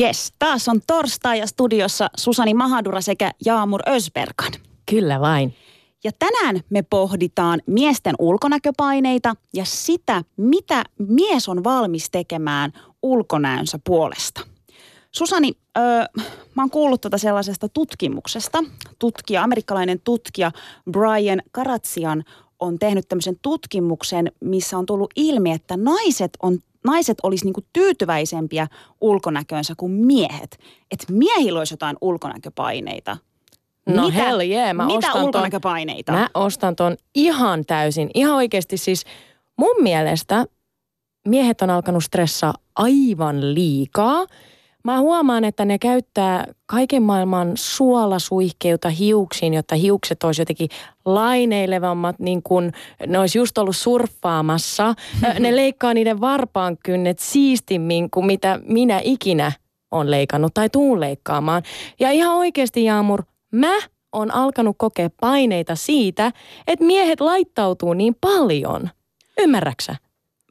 Yes, taas on torstai ja studiossa Susani Mahadura sekä Jaamur Ösberkan. Kyllä vain. Ja tänään me pohditaan miesten ulkonäköpaineita ja sitä, mitä mies on valmis tekemään ulkonäönsä puolesta. Susani, öö, mä oon kuullut tätä sellaisesta tutkimuksesta. Tutkija, amerikkalainen tutkija Brian Karatsian on tehnyt tämmöisen tutkimuksen, missä on tullut ilmi, että naiset on naiset olisi niinku tyytyväisempiä ulkonäköönsä kuin miehet. Että miehillä olisi jotain ulkonäköpaineita. No mitä, hell yeah, mä mitä ostan ulkonäköpaineita? Ton, mä ostan ton ihan täysin. Ihan oikeasti siis mun mielestä miehet on alkanut stressaa aivan liikaa – Mä huomaan, että ne käyttää kaiken maailman suolasuihkeuta hiuksiin, jotta hiukset olisi jotenkin laineilevammat, niin kuin ne olisi just ollut surffaamassa. ne leikkaa niiden varpaan kynnet siistimmin kuin mitä minä ikinä on leikannut tai tuun leikkaamaan. Ja ihan oikeasti Jaamur, mä on alkanut kokea paineita siitä, että miehet laittautuu niin paljon. Ymmärräksä?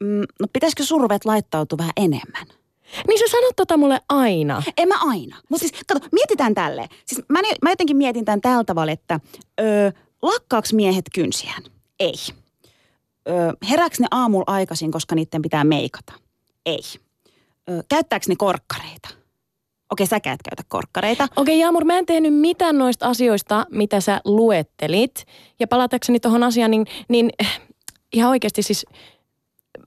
Mm, no pitäisikö survet laittautua vähän enemmän? Niin sä sanot tota mulle aina. En mä aina. Mutta siis kato, mietitään tälle. Siis mä, mä jotenkin mietin tämän tällä tavalla, että ö, lakkaaks miehet kynsiään? Ei. Ö, herääks ne aamulla aikaisin, koska niiden pitää meikata? Ei. Ö, käyttääks ne korkkareita? Okei, sä et käytä korkkareita. Okei, Jaamur, mä en tehnyt mitään noista asioista, mitä sä luettelit. Ja palatakseni tuohon asiaan, niin, niin ihan oikeasti siis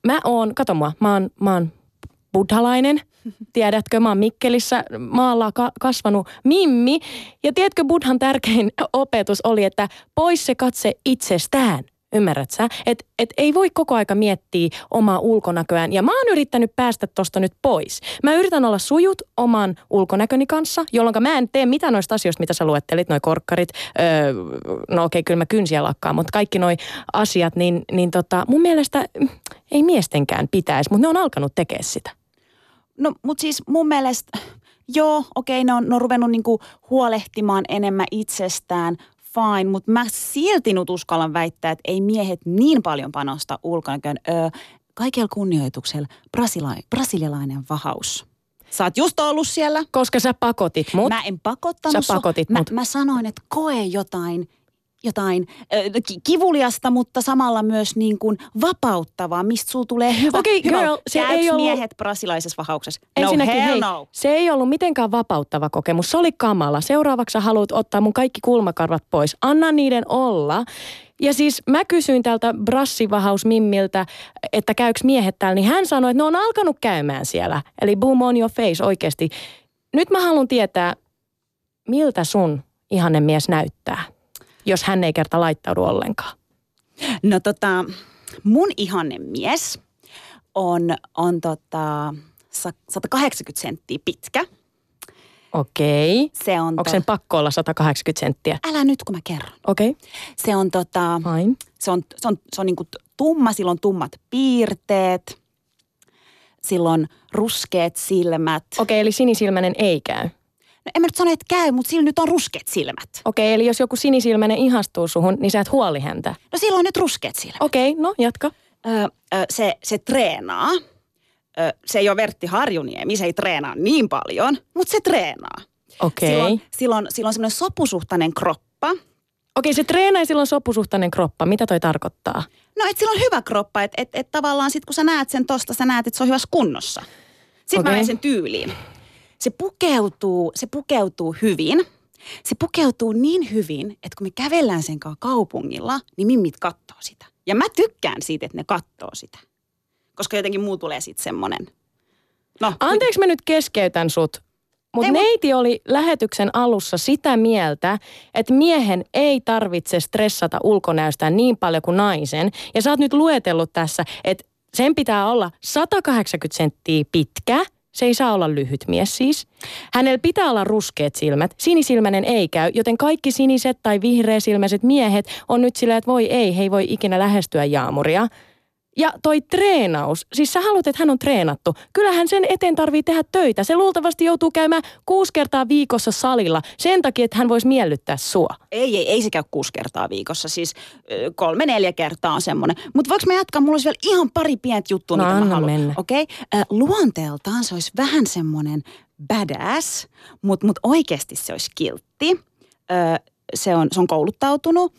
mä oon, kato mua, mä oon, mä oon buddhalainen. Tiedätkö, mä oon Mikkelissä maalla ka- kasvanut mimmi. Ja tiedätkö, buddhan tärkein opetus oli, että pois se katse itsestään. Ymmärrät sä? Että et ei voi koko aika miettiä omaa ulkonäköään. Ja mä oon yrittänyt päästä tosta nyt pois. Mä yritän olla sujut oman ulkonäköni kanssa, jolloin mä en tee mitään noista asioista, mitä sä luettelit, noi korkkarit. Öö, no okei, okay, kyllä mä kynsiä lakkaan, mutta kaikki noi asiat, niin, niin tota, mun mielestä ei miestenkään pitäisi, mutta ne on alkanut tekemään sitä. No, mutta siis mun mielestä, joo, okei, okay, ne on, ne on ruvennut niinku huolehtimaan enemmän itsestään, fine, mutta mä silti nyt uskallan väittää, että ei miehet niin paljon panosta ulkonäköön. Öö, kaikella kunnioituksella brasila- brasilialainen vahaus. Sä oot just ollut siellä. Koska sä pakotit mut. Mä en pakottanut Sä pakotit mä, mut. mä sanoin, että koe jotain jotain äh, kivuliasta, mutta samalla myös niin kuin vapauttavaa, mistä sulla tulee hyvä. Okei, okay, girl, se ei ollut... miehet brasilaisessa vahauksessa? No hell hei, no. se ei ollut mitenkään vapauttava kokemus. Se oli kamala. Seuraavaksi haluat ottaa mun kaikki kulmakarvat pois. Anna niiden olla. Ja siis mä kysyin tältä brassivahausmimmiltä, että käyks miehet täällä, niin hän sanoi, että ne on alkanut käymään siellä. Eli boom on your face oikeasti. Nyt mä haluan tietää, miltä sun ihanen mies näyttää jos hän ei kerta laittaudu ollenkaan? No tota, mun ihanne mies on, on tota 180 senttiä pitkä. Okei. Se on Onko to... sen pakko olla 180 senttiä? Älä nyt, kun mä kerron. Okei. Se on tota... Fine. Se on, se on, se on niinku tumma, sillä on tummat piirteet. Sillä on ruskeat silmät. Okei, eli sinisilmäinen ei käy. No en mä nyt sano, että käy, mutta sillä nyt on ruskeat silmät. Okei, eli jos joku sinisilmäinen ihastuu suhun, niin sä et huoli häntä. No sillä on nyt ruskeat silmät. Okei, no jatka. Öö, se, se treenaa. Ö, se ei ole Vertti Harjuniemi, se ei treenaa niin paljon, mutta se treenaa. Okei. Silloin, silloin, silloin semmoinen sopusuhtainen kroppa. Okei, se treenaa ja silloin sopusuhtainen kroppa. Mitä toi tarkoittaa? No, että sillä on hyvä kroppa, että et, et tavallaan sit kun sä näet sen tosta, sä näet, että se on hyvässä kunnossa. Sitten okay. mä menen sen tyyliin. Se pukeutuu, se pukeutuu hyvin. Se pukeutuu niin hyvin, että kun me kävellään sen kanssa kaupungilla, niin mimmit kattoo sitä. Ja mä tykkään siitä, että ne kattoo sitä. Koska jotenkin muu tulee sitten semmonen. No, Anteeksi mä nyt keskeytän sut. Mutta Ei, mut- neiti oli lähetyksen alussa sitä mieltä, että miehen ei tarvitse stressata ulkonäöstään niin paljon kuin naisen. Ja sä oot nyt luetellut tässä, että sen pitää olla 180 senttiä pitkä. Se ei saa olla lyhyt mies siis. Hänellä pitää olla ruskeat silmät. Sinisilmäinen ei käy, joten kaikki siniset tai vihreäsilmäiset miehet on nyt silleen, että voi ei, he ei voi ikinä lähestyä jaamuria. Ja toi treenaus, siis sä haluat, että hän on treenattu. Kyllähän sen eteen tarvii tehdä töitä. Se luultavasti joutuu käymään kuusi kertaa viikossa salilla sen takia, että hän voisi miellyttää sua. Ei, ei, ei se käy kuusi kertaa viikossa, siis kolme, neljä kertaa on semmoinen. Mutta voiko mä jatkaa? Mulla olisi vielä ihan pari pientä juttua, No mitä mä haluan. Okei, okay? luonteeltaan se olisi vähän semmoinen badass, mutta mut oikeasti se olisi kiltti. Se on, se on kouluttautunut,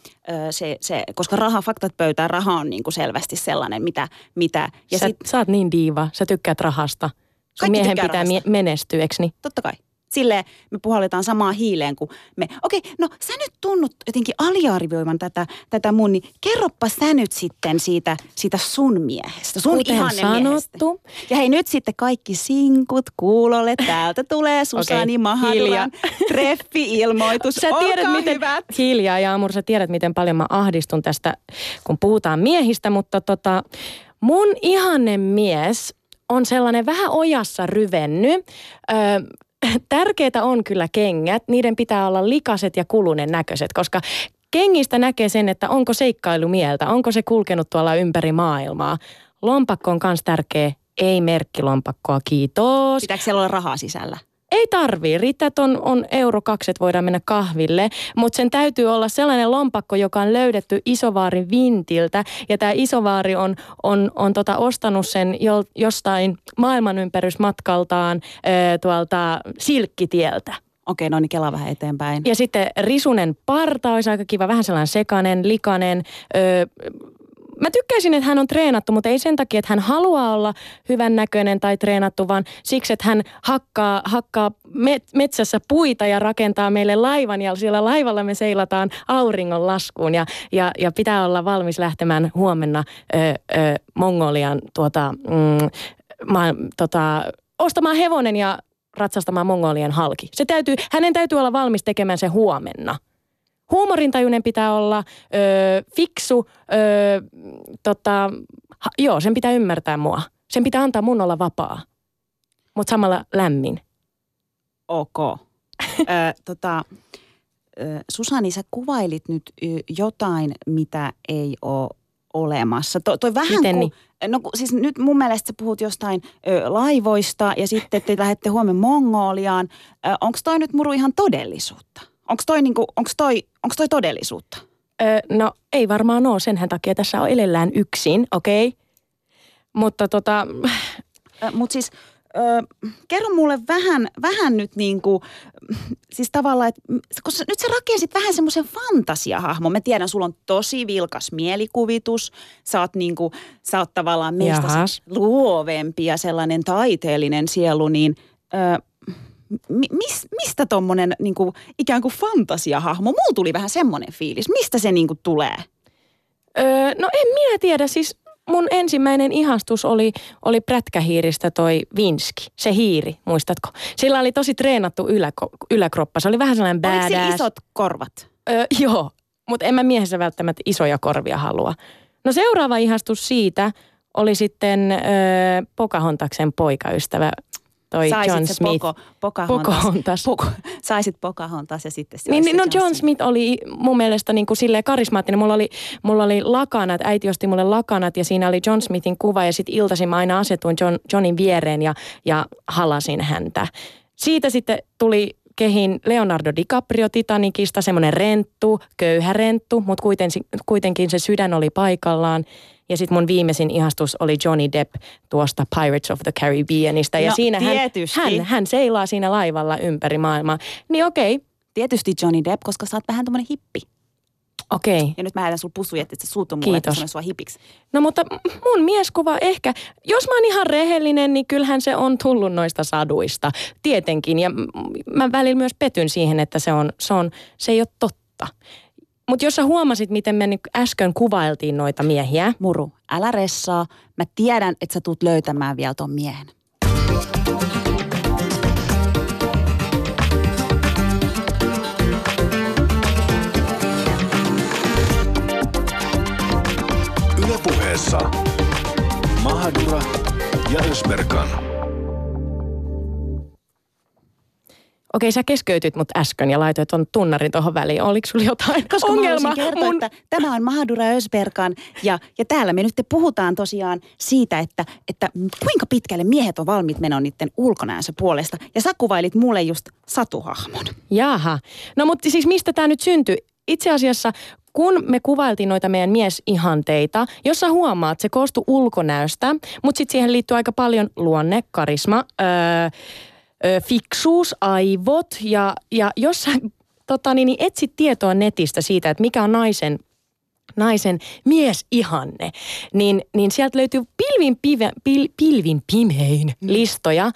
se, se, koska raha, faktat pöytään, raha on niinku selvästi sellainen, mitä... mitä Ja sä, sit, sä oot niin diiva, sä tykkäät rahasta. Sun miehen pitää rahasta. menestyä, eikö niin? Totta kai. Silleen me puhalletaan samaa hiileen kuin me. Okei, no sä nyt tunnut jotenkin aliarvioivan tätä, tätä mun, niin kerroppa sä nyt sitten siitä, siitä sun miehestä, sun Kuten sanottu. Ja hei nyt sitten kaikki sinkut kuulolle, täältä tulee Susani Okei, Mahaduran treffi-ilmoitus. Sä tiedät, Olkaa miten, hyvät. hiljaa Jaamur, sä tiedät, miten paljon mä ahdistun tästä, kun puhutaan miehistä, mutta tota, mun ihanne mies on sellainen vähän ojassa ryvenny. Öö, tärkeää on kyllä kengät, niiden pitää olla likaset ja kulunen näköiset, koska kengistä näkee sen, että onko seikkailu mieltä, onko se kulkenut tuolla ympäri maailmaa. Lompakko on myös tärkeä, ei merkkilompakkoa, kiitos. Pitääkö siellä olla rahaa sisällä? Ei tarvii. Riittää, että on, on euro kaksi, että voidaan mennä kahville. Mutta sen täytyy olla sellainen lompakko, joka on löydetty Isovaarin vintiltä. Ja tämä Isovaari on, on, on tota ostanut sen jo, jostain maailmanympärysmatkaltaan ö, tuolta Silkkitieltä. Okei, no niin kelaa vähän eteenpäin. Ja sitten risunen parta olisi aika kiva, vähän sellainen sekanen, likanen. Öö, mä tykkäisin, että hän on treenattu, mutta ei sen takia, että hän haluaa olla hyvän näköinen tai treenattu, vaan siksi, että hän hakkaa, hakkaa met- metsässä puita ja rakentaa meille laivan ja siellä laivalla me seilataan auringon laskuun ja, ja, ja pitää olla valmis lähtemään huomenna ö, ö, Mongolian tuota, mm, ma, tota, ostamaan hevonen ja ratsastamaan Mongolian halki. Se täytyy, hänen täytyy olla valmis tekemään se huomenna. Huumorintajuinen pitää olla, ö, fiksu, ö, tota, ha, joo, sen pitää ymmärtää mua. Sen pitää antaa mun olla vapaa, mutta samalla lämmin. Ok. Ö, tota, Susani, sä kuvailit nyt jotain, mitä ei ole olemassa. To, toi vähän Miten kuin, no kun, siis nyt mun mielestä sä puhut jostain ö, laivoista ja sitten te lähdette huomenna Mongoliaan. Onko toi nyt muru ihan todellisuutta? Onko toi, niinku, onks toi, onks toi todellisuutta? Ö, no ei varmaan ole, senhän takia tässä on elellään yksin, okei? Okay? Mutta tota, Mutta siis ö, kerro mulle vähän, vähän nyt niin kuin, siis tavallaan, että koska nyt sä rakensit vähän semmoisen fantasiahahmon. Mä tiedän, sulla on tosi vilkas mielikuvitus. Sä oot, niin kuin, sä oot tavallaan meistä Jahas. luovempi ja sellainen taiteellinen sielu, niin ö, mi- mis, mistä tommonen niin kuin, ikään kuin fantasiahahmo? Mulla tuli vähän semmoinen fiilis. Mistä se niin kuin, tulee? Öö, no en minä tiedä, siis mun ensimmäinen ihastus oli, oli prätkähiiristä toi Vinski, se hiiri, muistatko? Sillä oli tosi treenattu yläko, yläkroppa, se oli vähän sellainen Oliko badass. sillä isot korvat? Öö, joo, mutta en mä miehessä välttämättä isoja korvia halua. No seuraava ihastus siitä oli sitten öö, Pocahontaksen poikaystävä, toi Saisit John Smith. Poko, Pocahontas. Pocahontas. Poko, saisit Pocahontas ja sitten se Niin, niin, no se John Smith oli mun mielestä niin kuin silleen karismaattinen. Mulla oli, mulla oli lakanat, äiti osti mulle lakanat ja siinä oli John Smithin kuva ja sitten iltaisin mä aina asetuin John, Johnin viereen ja, ja halasin häntä. Siitä sitten tuli kehin Leonardo DiCaprio Titanicista, semmoinen renttu, köyhä renttu, mutta kuitenkin, kuitenkin se sydän oli paikallaan. Ja sitten mun viimeisin ihastus oli Johnny Depp tuosta Pirates of the Caribbeanista. Ja No, siinä hän, hän, hän seilaa siinä laivalla ympäri maailmaa. Niin okei, Tietysti Johnny Depp, koska sä oot vähän tommonen hippi. okei. Ja nyt mä heitän sulla pussuja, että sä suutun mulle, että Kiitos. sanoin sua hipiksi. No mutta mun mieskuva ehkä, jos mä oon ihan rehellinen, niin kyllähän se on tullut noista saduista. Tietenkin. Ja mä välillä myös petyn siihen, että se, on, se, on, se ei ole totta. Mutta jos sä huomasit, miten me nyt äsken kuvailtiin noita miehiä. Muru, älä ressaa. Mä tiedän, että sä tuut löytämään vielä ton miehen. Ylepuheessa Mahadura ja Ösberkan. Okei, sä keskeytyt mut äsken ja laitoit ton tunnarin tuohon väliin. Oliko sulla jotain Koska ongelmaa? mä kertoa, mun... että tämä on Mahadura Ösberkan ja, ja täällä me nyt puhutaan tosiaan siitä, että, että kuinka pitkälle miehet on valmiit menoa niiden ulkonäönsä puolesta. Ja sä kuvailit mulle just satuhahmon. Jaha. No mutta siis mistä tämä nyt syntyi? Itse asiassa kun me kuvailtiin noita meidän miesihanteita, jossa huomaat, se koostuu ulkonäöstä, mutta sitten siihen liittyy aika paljon luonne, karisma, öö, fiksuus, aivot ja, ja jos sä tota, niin, niin etsit tietoa netistä siitä, että mikä on naisen naisen miesihanne, niin, niin sieltä löytyy pilvin, pive, pil, pilvin pimein listoja,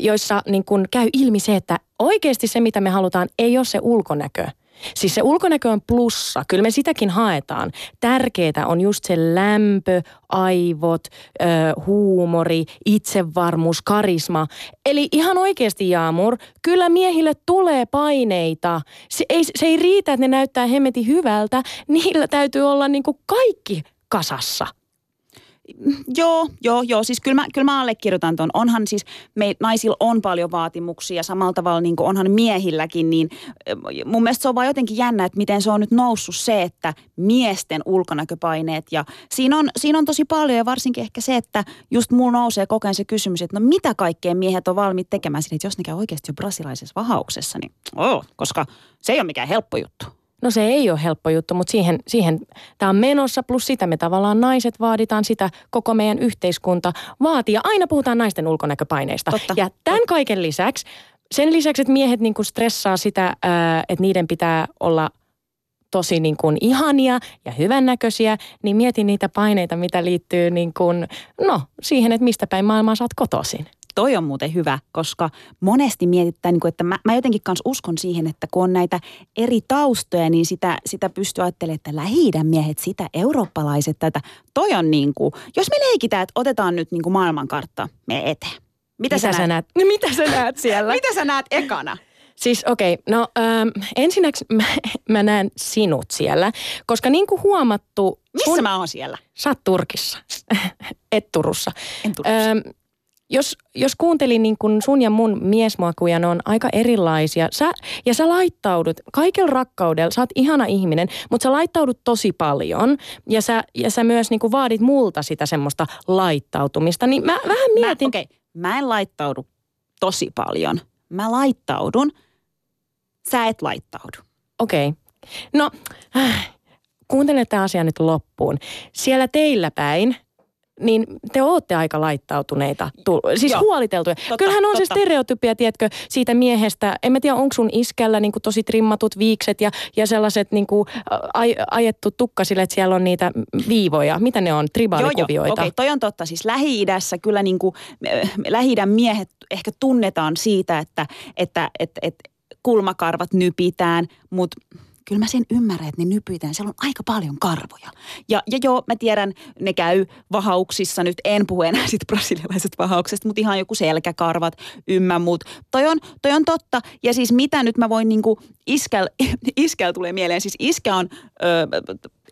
joissa niin kun käy ilmi se, että oikeasti se, mitä me halutaan, ei ole se ulkonäkö – Siis se ulkonäkö on plussa, kyllä me sitäkin haetaan. Tärkeää on just se lämpö, aivot, ö, huumori, itsevarmuus, karisma. Eli ihan oikeasti Jaamur, kyllä miehille tulee paineita. Se ei, se ei riitä, että ne näyttää hemmeti hyvältä, niillä täytyy olla niinku kaikki kasassa. Joo, joo, joo. Siis kyllä mä, kyllä mä allekirjoitan ton. Onhan siis, me naisilla on paljon vaatimuksia, samalla tavalla niin kuin onhan miehilläkin, niin mun mielestä se on vaan jotenkin jännä, että miten se on nyt noussut se, että miesten ulkonäköpaineet ja siinä on, siinä on tosi paljon ja varsinkin ehkä se, että just mulla nousee koko ajan se kysymys, että no mitä kaikkea miehet on valmiit tekemään sinne, että jos ne käy oikeasti jo brasilaisessa vahauksessa, niin oh, koska se ei ole mikään helppo juttu. No se ei ole helppo juttu, mutta siihen, siihen tämä on menossa, plus sitä me tavallaan naiset vaaditaan sitä, koko meidän yhteiskunta vaatii. Ja aina puhutaan naisten ulkonäköpaineista. Totta. Ja tämän kaiken lisäksi, sen lisäksi, että miehet niinku stressaa sitä, että niiden pitää olla tosi niin kuin ihania ja hyvännäköisiä, niin mietin niitä paineita, mitä liittyy niin kuin, no, siihen, että mistä päin maailmaa oot kotoisin toi on muuten hyvä, koska monesti mietitään, niin että mä, mä jotenkin kanssa uskon siihen, että kun on näitä eri taustoja, niin sitä, sitä pystyy ajattelemaan, että lähi miehet, sitä eurooppalaiset, tätä. Toi on niin kuin, jos me leikitään, että otetaan nyt niin kuin maailmankartta, me eteen. Mitä, mitä sä, sä näet? näet? Mitä sä näet siellä? mitä sä näet ekana? Siis okei, okay, no ähm, ensinnäksi mä, mä näen sinut siellä, koska niin kuin huomattu... Missä sun, mä oon siellä? Sä oot Turkissa, et Turussa. En Turussa. Ähm, jos, jos kuuntelin niin kun sun ja mun miesmakuja, ne on aika erilaisia. Sä, ja sä laittaudut, kaikella rakkaudella, sä oot ihana ihminen, mutta sä laittaudut tosi paljon. Ja sä, ja sä myös niin vaadit multa sitä semmoista laittautumista. Niin mä vähän mietin... Mä, okay. mä en laittaudu tosi paljon. Mä laittaudun, sä et laittaudu. Okei. Okay. No, äh, kuuntele tämä asia nyt loppuun. Siellä teillä päin niin te ootte aika laittautuneita, siis Joo. huoliteltuja. Totta, Kyllähän on totta. se stereotypia, tiedätkö, siitä miehestä. En mä tiedä, onko sun iskällä niin kuin tosi trimmatut viikset ja, ja sellaiset niin kuin aj, ajettu tukka sille, että siellä on niitä viivoja. Mitä ne on, tribaalikuvioita? Okei, okay, toi on totta. Siis Lähi-idässä kyllä niin kuin, Lähi-idän miehet ehkä tunnetaan siitä, että, että, että, että kulmakarvat nypitään, mutta kyllä mä sen ymmärrän, että ne nypytään. Siellä on aika paljon karvoja. Ja, ja joo, mä tiedän, ne käy vahauksissa. Nyt en puhu enää sit brasilialaiset vahauksesta, mutta ihan joku selkäkarvat, ymmä muut. Toi on, toi on totta. Ja siis mitä nyt mä voin niinku, iskäl, iskäl tulee mieleen. Siis iskä on... Öö,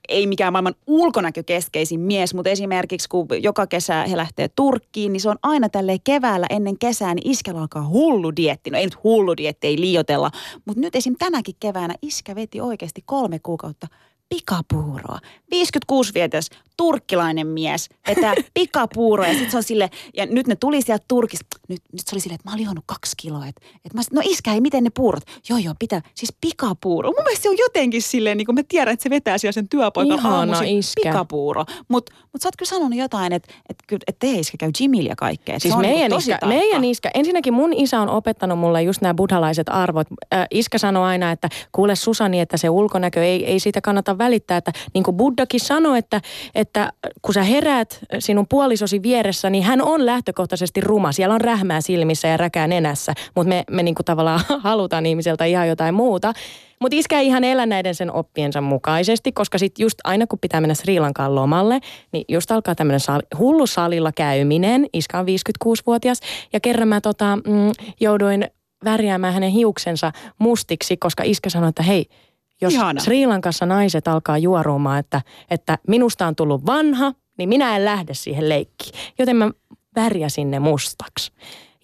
ei mikään maailman ulkonäkökeskeisin mies, mutta esimerkiksi kun joka kesä he lähtee Turkkiin, niin se on aina tälle keväällä ennen kesää, niin iskällä alkaa hullu dietti. No ei nyt hullu dietti, ei liiotella, mutta nyt esim. tänäkin keväänä iskä veti oikeasti kolme kuukautta pikapuuroa. 56-vuotias turkkilainen mies vetää pikapuuroa ja sitten se on sille, ja nyt ne tuli sieltä Turkista, nyt, nyt se oli silleen, että mä oon lihonnut kaksi kiloa. Että, että mä, no iskä, ei miten ne puurot? Joo, joo, pitää, siis pikapuuro. Mun mielestä se on jotenkin silleen, niin kuin mä tiedän, että se vetää siellä sen työpaikan aamuisin. iskä. Pikapuuro. Mutta mut sä oot kyllä sanonut jotain, että, että, että, että te iskä käy gymillä ja kaikkea. Siis meidän, niin iskä, meidän iskä, ensinnäkin mun isä on opettanut mulle just nämä buddhalaiset arvot. Äh, iskä sanoi aina, että kuule Susani, että se ulkonäkö ei, ei siitä kannata välittää, että niin kuin Buddhakin sanoi, että, että kun sä heräät sinun puolisosi vieressä, niin hän on lähtökohtaisesti ruma. Siellä on rähmää silmissä ja räkää nenässä, mutta me, me niin kuin tavallaan halutaan ihmiseltä ihan jotain muuta. Mutta iskä ei ihan elä näiden sen oppiensa mukaisesti, koska sitten just aina kun pitää mennä Sri Lankaan lomalle, niin just alkaa tämmöinen sali, hullu salilla käyminen. Iskä on 56-vuotias ja kerran mä tota, mm, jouduin värjäämään hänen hiuksensa mustiksi, koska iskä sanoi, että hei, jos Ihana. Sri Lankassa naiset alkaa juorumaan, että, että minusta on tullut vanha, niin minä en lähde siihen leikkiin. Joten mä värjäsin ne mustaksi.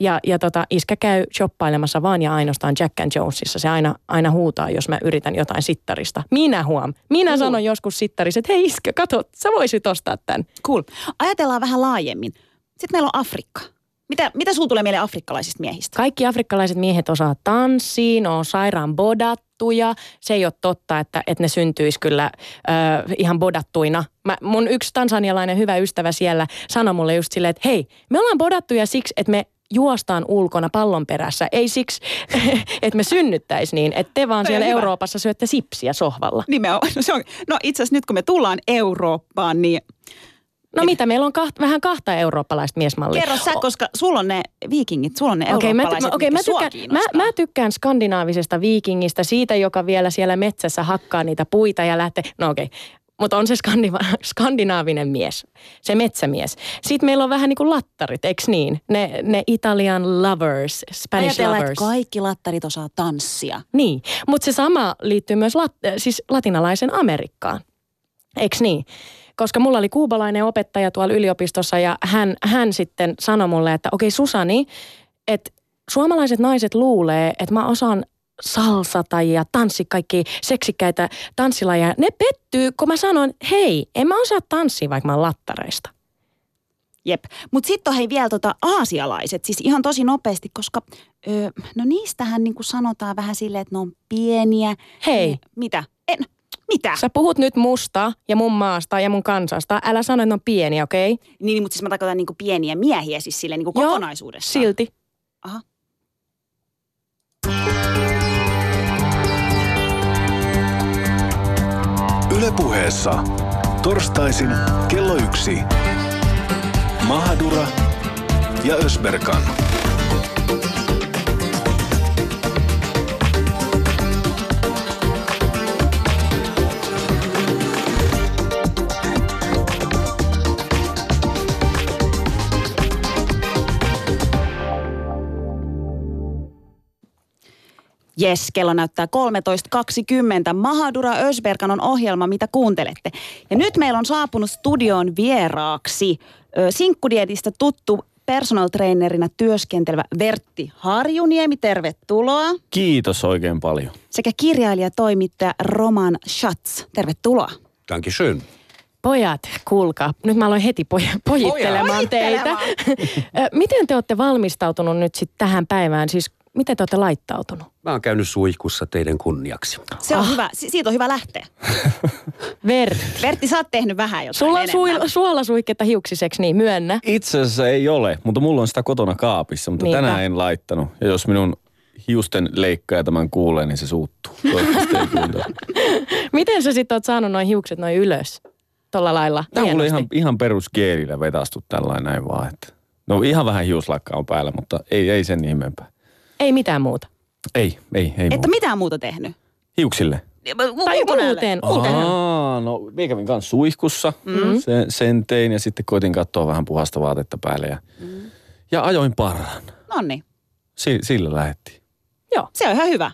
Ja, ja tota, iskä käy shoppailemassa vaan ja ainoastaan Jack and Jonesissa. Se aina, aina huutaa, jos mä yritän jotain sittarista. Minä huom. Minä Cool. sanon joskus sittarissa, että hei iskä, kato, sä voisit ostaa tämän. Cool. Ajatellaan vähän laajemmin. Sitten meillä on Afrikka. Mitä, mitä sulla tulee mieleen afrikkalaisista miehistä? Kaikki afrikkalaiset miehet osaa tanssia, ne on sairaan bodattuja. Se ei ole totta, että, että ne syntyisi kyllä äh, ihan bodattuina. Mä, mun yksi tansanialainen hyvä ystävä siellä sanoi mulle just silleen, että hei, me ollaan bodattuja siksi, että me juostaan ulkona pallon perässä. Ei siksi, että me synnyttäisi niin, että te vaan siellä. Euroopassa syötte sipsiä sohvalla. Nimenomaan. No, se on, no itse asiassa nyt kun me tullaan Eurooppaan, niin No mitä, meillä on kaht, vähän kahta eurooppalaista miesmallia. kerro sä, koska sulla on ne viikingit, sulla on ne mä, eurooppalaiset, mä, okei, mä, tykkään, mä, mä tykkään skandinaavisesta viikingistä, siitä, joka vielä siellä metsässä hakkaa niitä puita ja lähtee. No okei, mutta on se skandina- skandinaavinen mies, se metsämies. Sitten meillä on vähän niin kuin lattarit, eikö niin? Ne, ne Italian lovers, Spanish Ajatellaan, lovers. että kaikki lattarit osaa tanssia. Niin, mutta se sama liittyy myös lat, siis latinalaisen Amerikkaan. Eikö niin? Koska mulla oli kuubalainen opettaja tuolla yliopistossa ja hän, hän sitten sanoi mulle, että okei Susani, että suomalaiset naiset luulee, että mä osaan salsata ja tanssi kaikki seksikkäitä tanssilajeja. Ne pettyy, kun mä sanon, hei, en mä osaa tanssia, vaikka mä oon lattareista. Jep. Mutta sitten on hei vielä tota aasialaiset, siis ihan tosi nopeasti, koska ö, no niistähän niinku sanotaan vähän silleen, että ne on pieniä. Hei. Ne, mitä? En, mitä? Sä puhut nyt musta ja mun maasta ja mun kansasta. Älä sano, että ne on pieni, okei? Okay? Niin, mutta siis mä tarkoitan niinku pieniä miehiä siis silleen niinku kokonaisuudessa. Silti. Aha. Ylepuheessa torstaisin kello yksi. Mahadura ja Ösberkan. Jes, kello näyttää 13.20. Mahadura Ösberkan on ohjelma, mitä kuuntelette. Ja nyt meillä on saapunut studioon vieraaksi sinkkudietistä tuttu personal trainerina työskentelevä Vertti Harjuniemi. Tervetuloa. Kiitos oikein paljon. Sekä kirjailija toimittaja Roman Schatz. Tervetuloa. Dankeschön. Pojat, kuulkaa. Nyt mä aloin heti poj- pojittelemaan teitä. Ö, miten te olette valmistautunut nyt sitten tähän päivään? Siis miten te olette laittautunut? Mä oon käynyt suihkussa teidän kunniaksi. Se on Ah. hyvä. Si- siitä on hyvä lähteä. Ver, Vertti, sä oot tehnyt vähän jotain sulla on enemmän. sui- suolasuiketta hiuksiseksi, niin myönnä. Itse asiassa ei ole, mutta mulla on sitä kotona kaapissa, mutta Niinpä. tänään en laittanut. Ja jos minun hiusten leikkaaja tämän kuulee, niin se suuttuu. Miten sä sitten oot saanut noin hiukset noin ylös? Tolla lailla. Tämä on mulle hienosti? ihan, ihan peruskielillä vetastu tällainen näin vaan. Että. No ihan vähän hiuslakka on päällä, mutta ei, ei sen ihmeempää. Ei mitään muuta. Ei, ei, ei Että muuta. mitään muuta tehnyt? Hiuksille. Tai muuten. muuten. Aa, no minä kävin kanssa suihkussa, mm. sen, sen tein ja sitten koitin katsoa vähän puhasta vaatetta päälle ja, mm. ja ajoin parran. Nonni. Si, sillä lähettiin. Joo, se on ihan hyvä.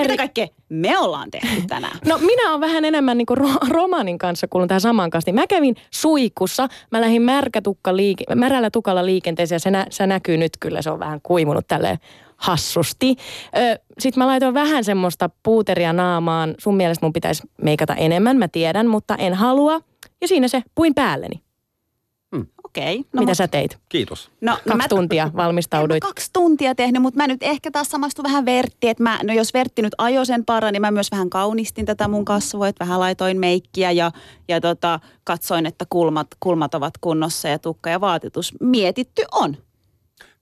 Mitä kaikkea me ollaan tehty tänään? No minä olen vähän enemmän niin kuin ro- romanin kanssa kuulun tähän samaan kastiin. Mä kävin suikussa, mä lähdin märkätukka liike- märällä tukalla liikenteeseen ja se, nä- se näkyy nyt kyllä, se on vähän kuivunut tälleen hassusti. Sitten mä laitoin vähän semmoista puuteria naamaan. Sun mielestä mun pitäisi meikata enemmän, mä tiedän, mutta en halua. Ja siinä se puin päälleni. Okei. No, Mitä mut- sä teit? Kiitos. No, Kaksi tuntia En valmistauduit. mä kaksi tuntia tehnyt, mutta mä nyt ehkä taas samastun vähän Vertti, että mä, no jos Vertti nyt ajoi sen paran, niin mä myös vähän kaunistin tätä mun kasvoa, että vähän laitoin meikkiä ja, ja tota, katsoin, että kulmat, kulmat ovat kunnossa ja tukka ja vaatetus mietitty on.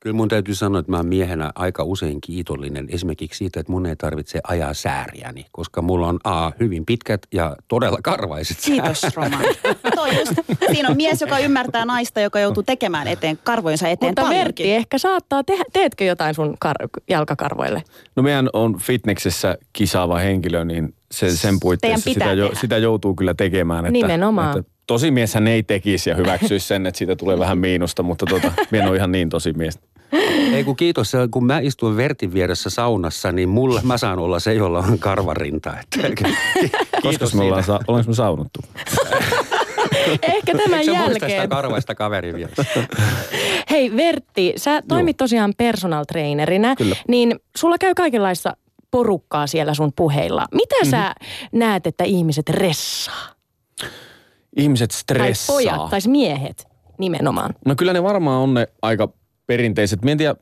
Kyllä mun täytyy sanoa, että mä oon miehenä aika usein kiitollinen esimerkiksi siitä, että mun ei tarvitse ajaa sääriäni, koska mulla on A, hyvin pitkät ja todella karvaiset Kiitos. Roman. Toi just, siinä on mies, joka ymmärtää naista, joka joutuu tekemään eteen karvojensa eteen Mutta paljonkin. Vertti ehkä saattaa tehdä, teetkö jotain sun kar- jalkakarvoille? No meidän on fitneksessä kisaava henkilö, niin se, sen puitteissa sitä, jo, sitä joutuu kyllä tekemään. Että, Nimenomaan. Että tosimieshän ei tekisi ja hyväksyisi sen, että siitä tulee vähän miinusta, mutta tota, minä en ole ihan niin tosimies. Ei kun kiitos, kun mä istun Vertin vieressä saunassa, niin mulle mä saan olla se, jolla on karvarinta. Että, Koska kiitos me ollaan, sa- ollaanko me saunuttu? Ehkä tämän Eikö jälkeen. karvaista kaveria vielä? Hei Vertti, sä toimit tosiaan personal trainerina, Kyllä. niin sulla käy kaikenlaista porukkaa siellä sun puheilla. Mitä Mhm. sä näet, että ihmiset ressaa? Ihmiset Tai stressaa. pojat, tai miehet nimenomaan. No kyllä ne varmaan on ne aika perinteiset. Mä en tiedä,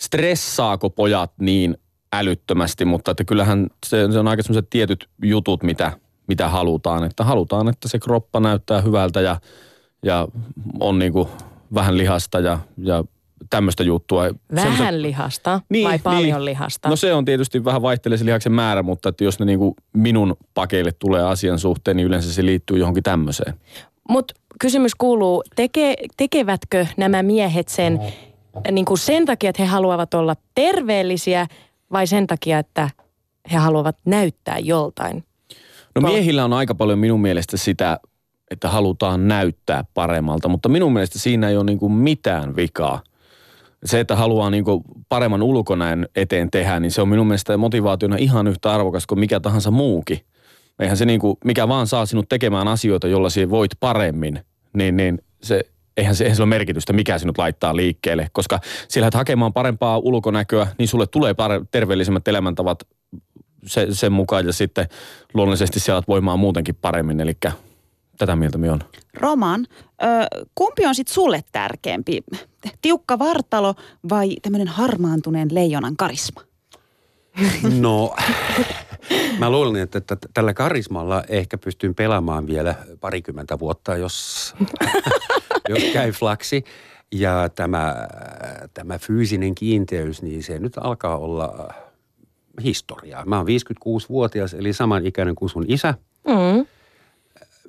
stressaako pojat niin älyttömästi, mutta että kyllähän se, se on aika sellaiset tietyt jutut, mitä, mitä halutaan. Että halutaan, että se kroppa näyttää hyvältä ja, ja on niinku vähän lihasta ja, ja tämmöistä juttua. Vähän Semmoset- lihasta Niin, vai paljon niin. lihasta? No se on tietysti vähän vaihtelee se lihaksen määrä, mutta että jos ne niinku minun pakeille tulee asian suhteen, niin yleensä se liittyy johonkin tämmöiseen. Mutta kysymys kuuluu, teke, tekevätkö nämä miehet sen niin kuin sen takia, että he haluavat olla terveellisiä vai sen takia, että he haluavat näyttää joltain? No miehillä on aika paljon minun mielestä sitä, että halutaan näyttää paremmalta, mutta minun mielestä siinä ei ole niin kuin mitään vikaa. Se, että haluaa niin kuin paremman ulkonäön eteen tehdä, niin se on minun mielestä motivaationa ihan yhtä arvokas kuin mikä tahansa muukin. Eihän se niin kuin, mikä vaan saa sinut tekemään asioita, jolla sinä voit paremmin, niin, niin se, eihän, se, eihän sillä ole merkitystä, mikä sinut laittaa liikkeelle. Koska sillä lähdet hakemaan parempaa ulkonäköä, niin sulle tulee pare- terveellisemmät elämäntavat se, sen mukaan ja sitten luonnollisesti siellä voimaa muutenkin paremmin, eli tätä mieltä minä on. Roman, ö, kumpi on sitten sulle tärkeämpi? Tiukka vartalo vai tämmöinen harmaantuneen leijonan karisma? No, mä luulen, että t- tällä karismalla ehkä pystyn pelaamaan vielä parikymmentä vuotta, jos, jos käy flaksi. Ja tämä, tämä fyysinen kiinteys, niin se nyt alkaa olla historiaa. Mä oon 56-vuotias, eli saman ikäinen kuin sun isä. Mm.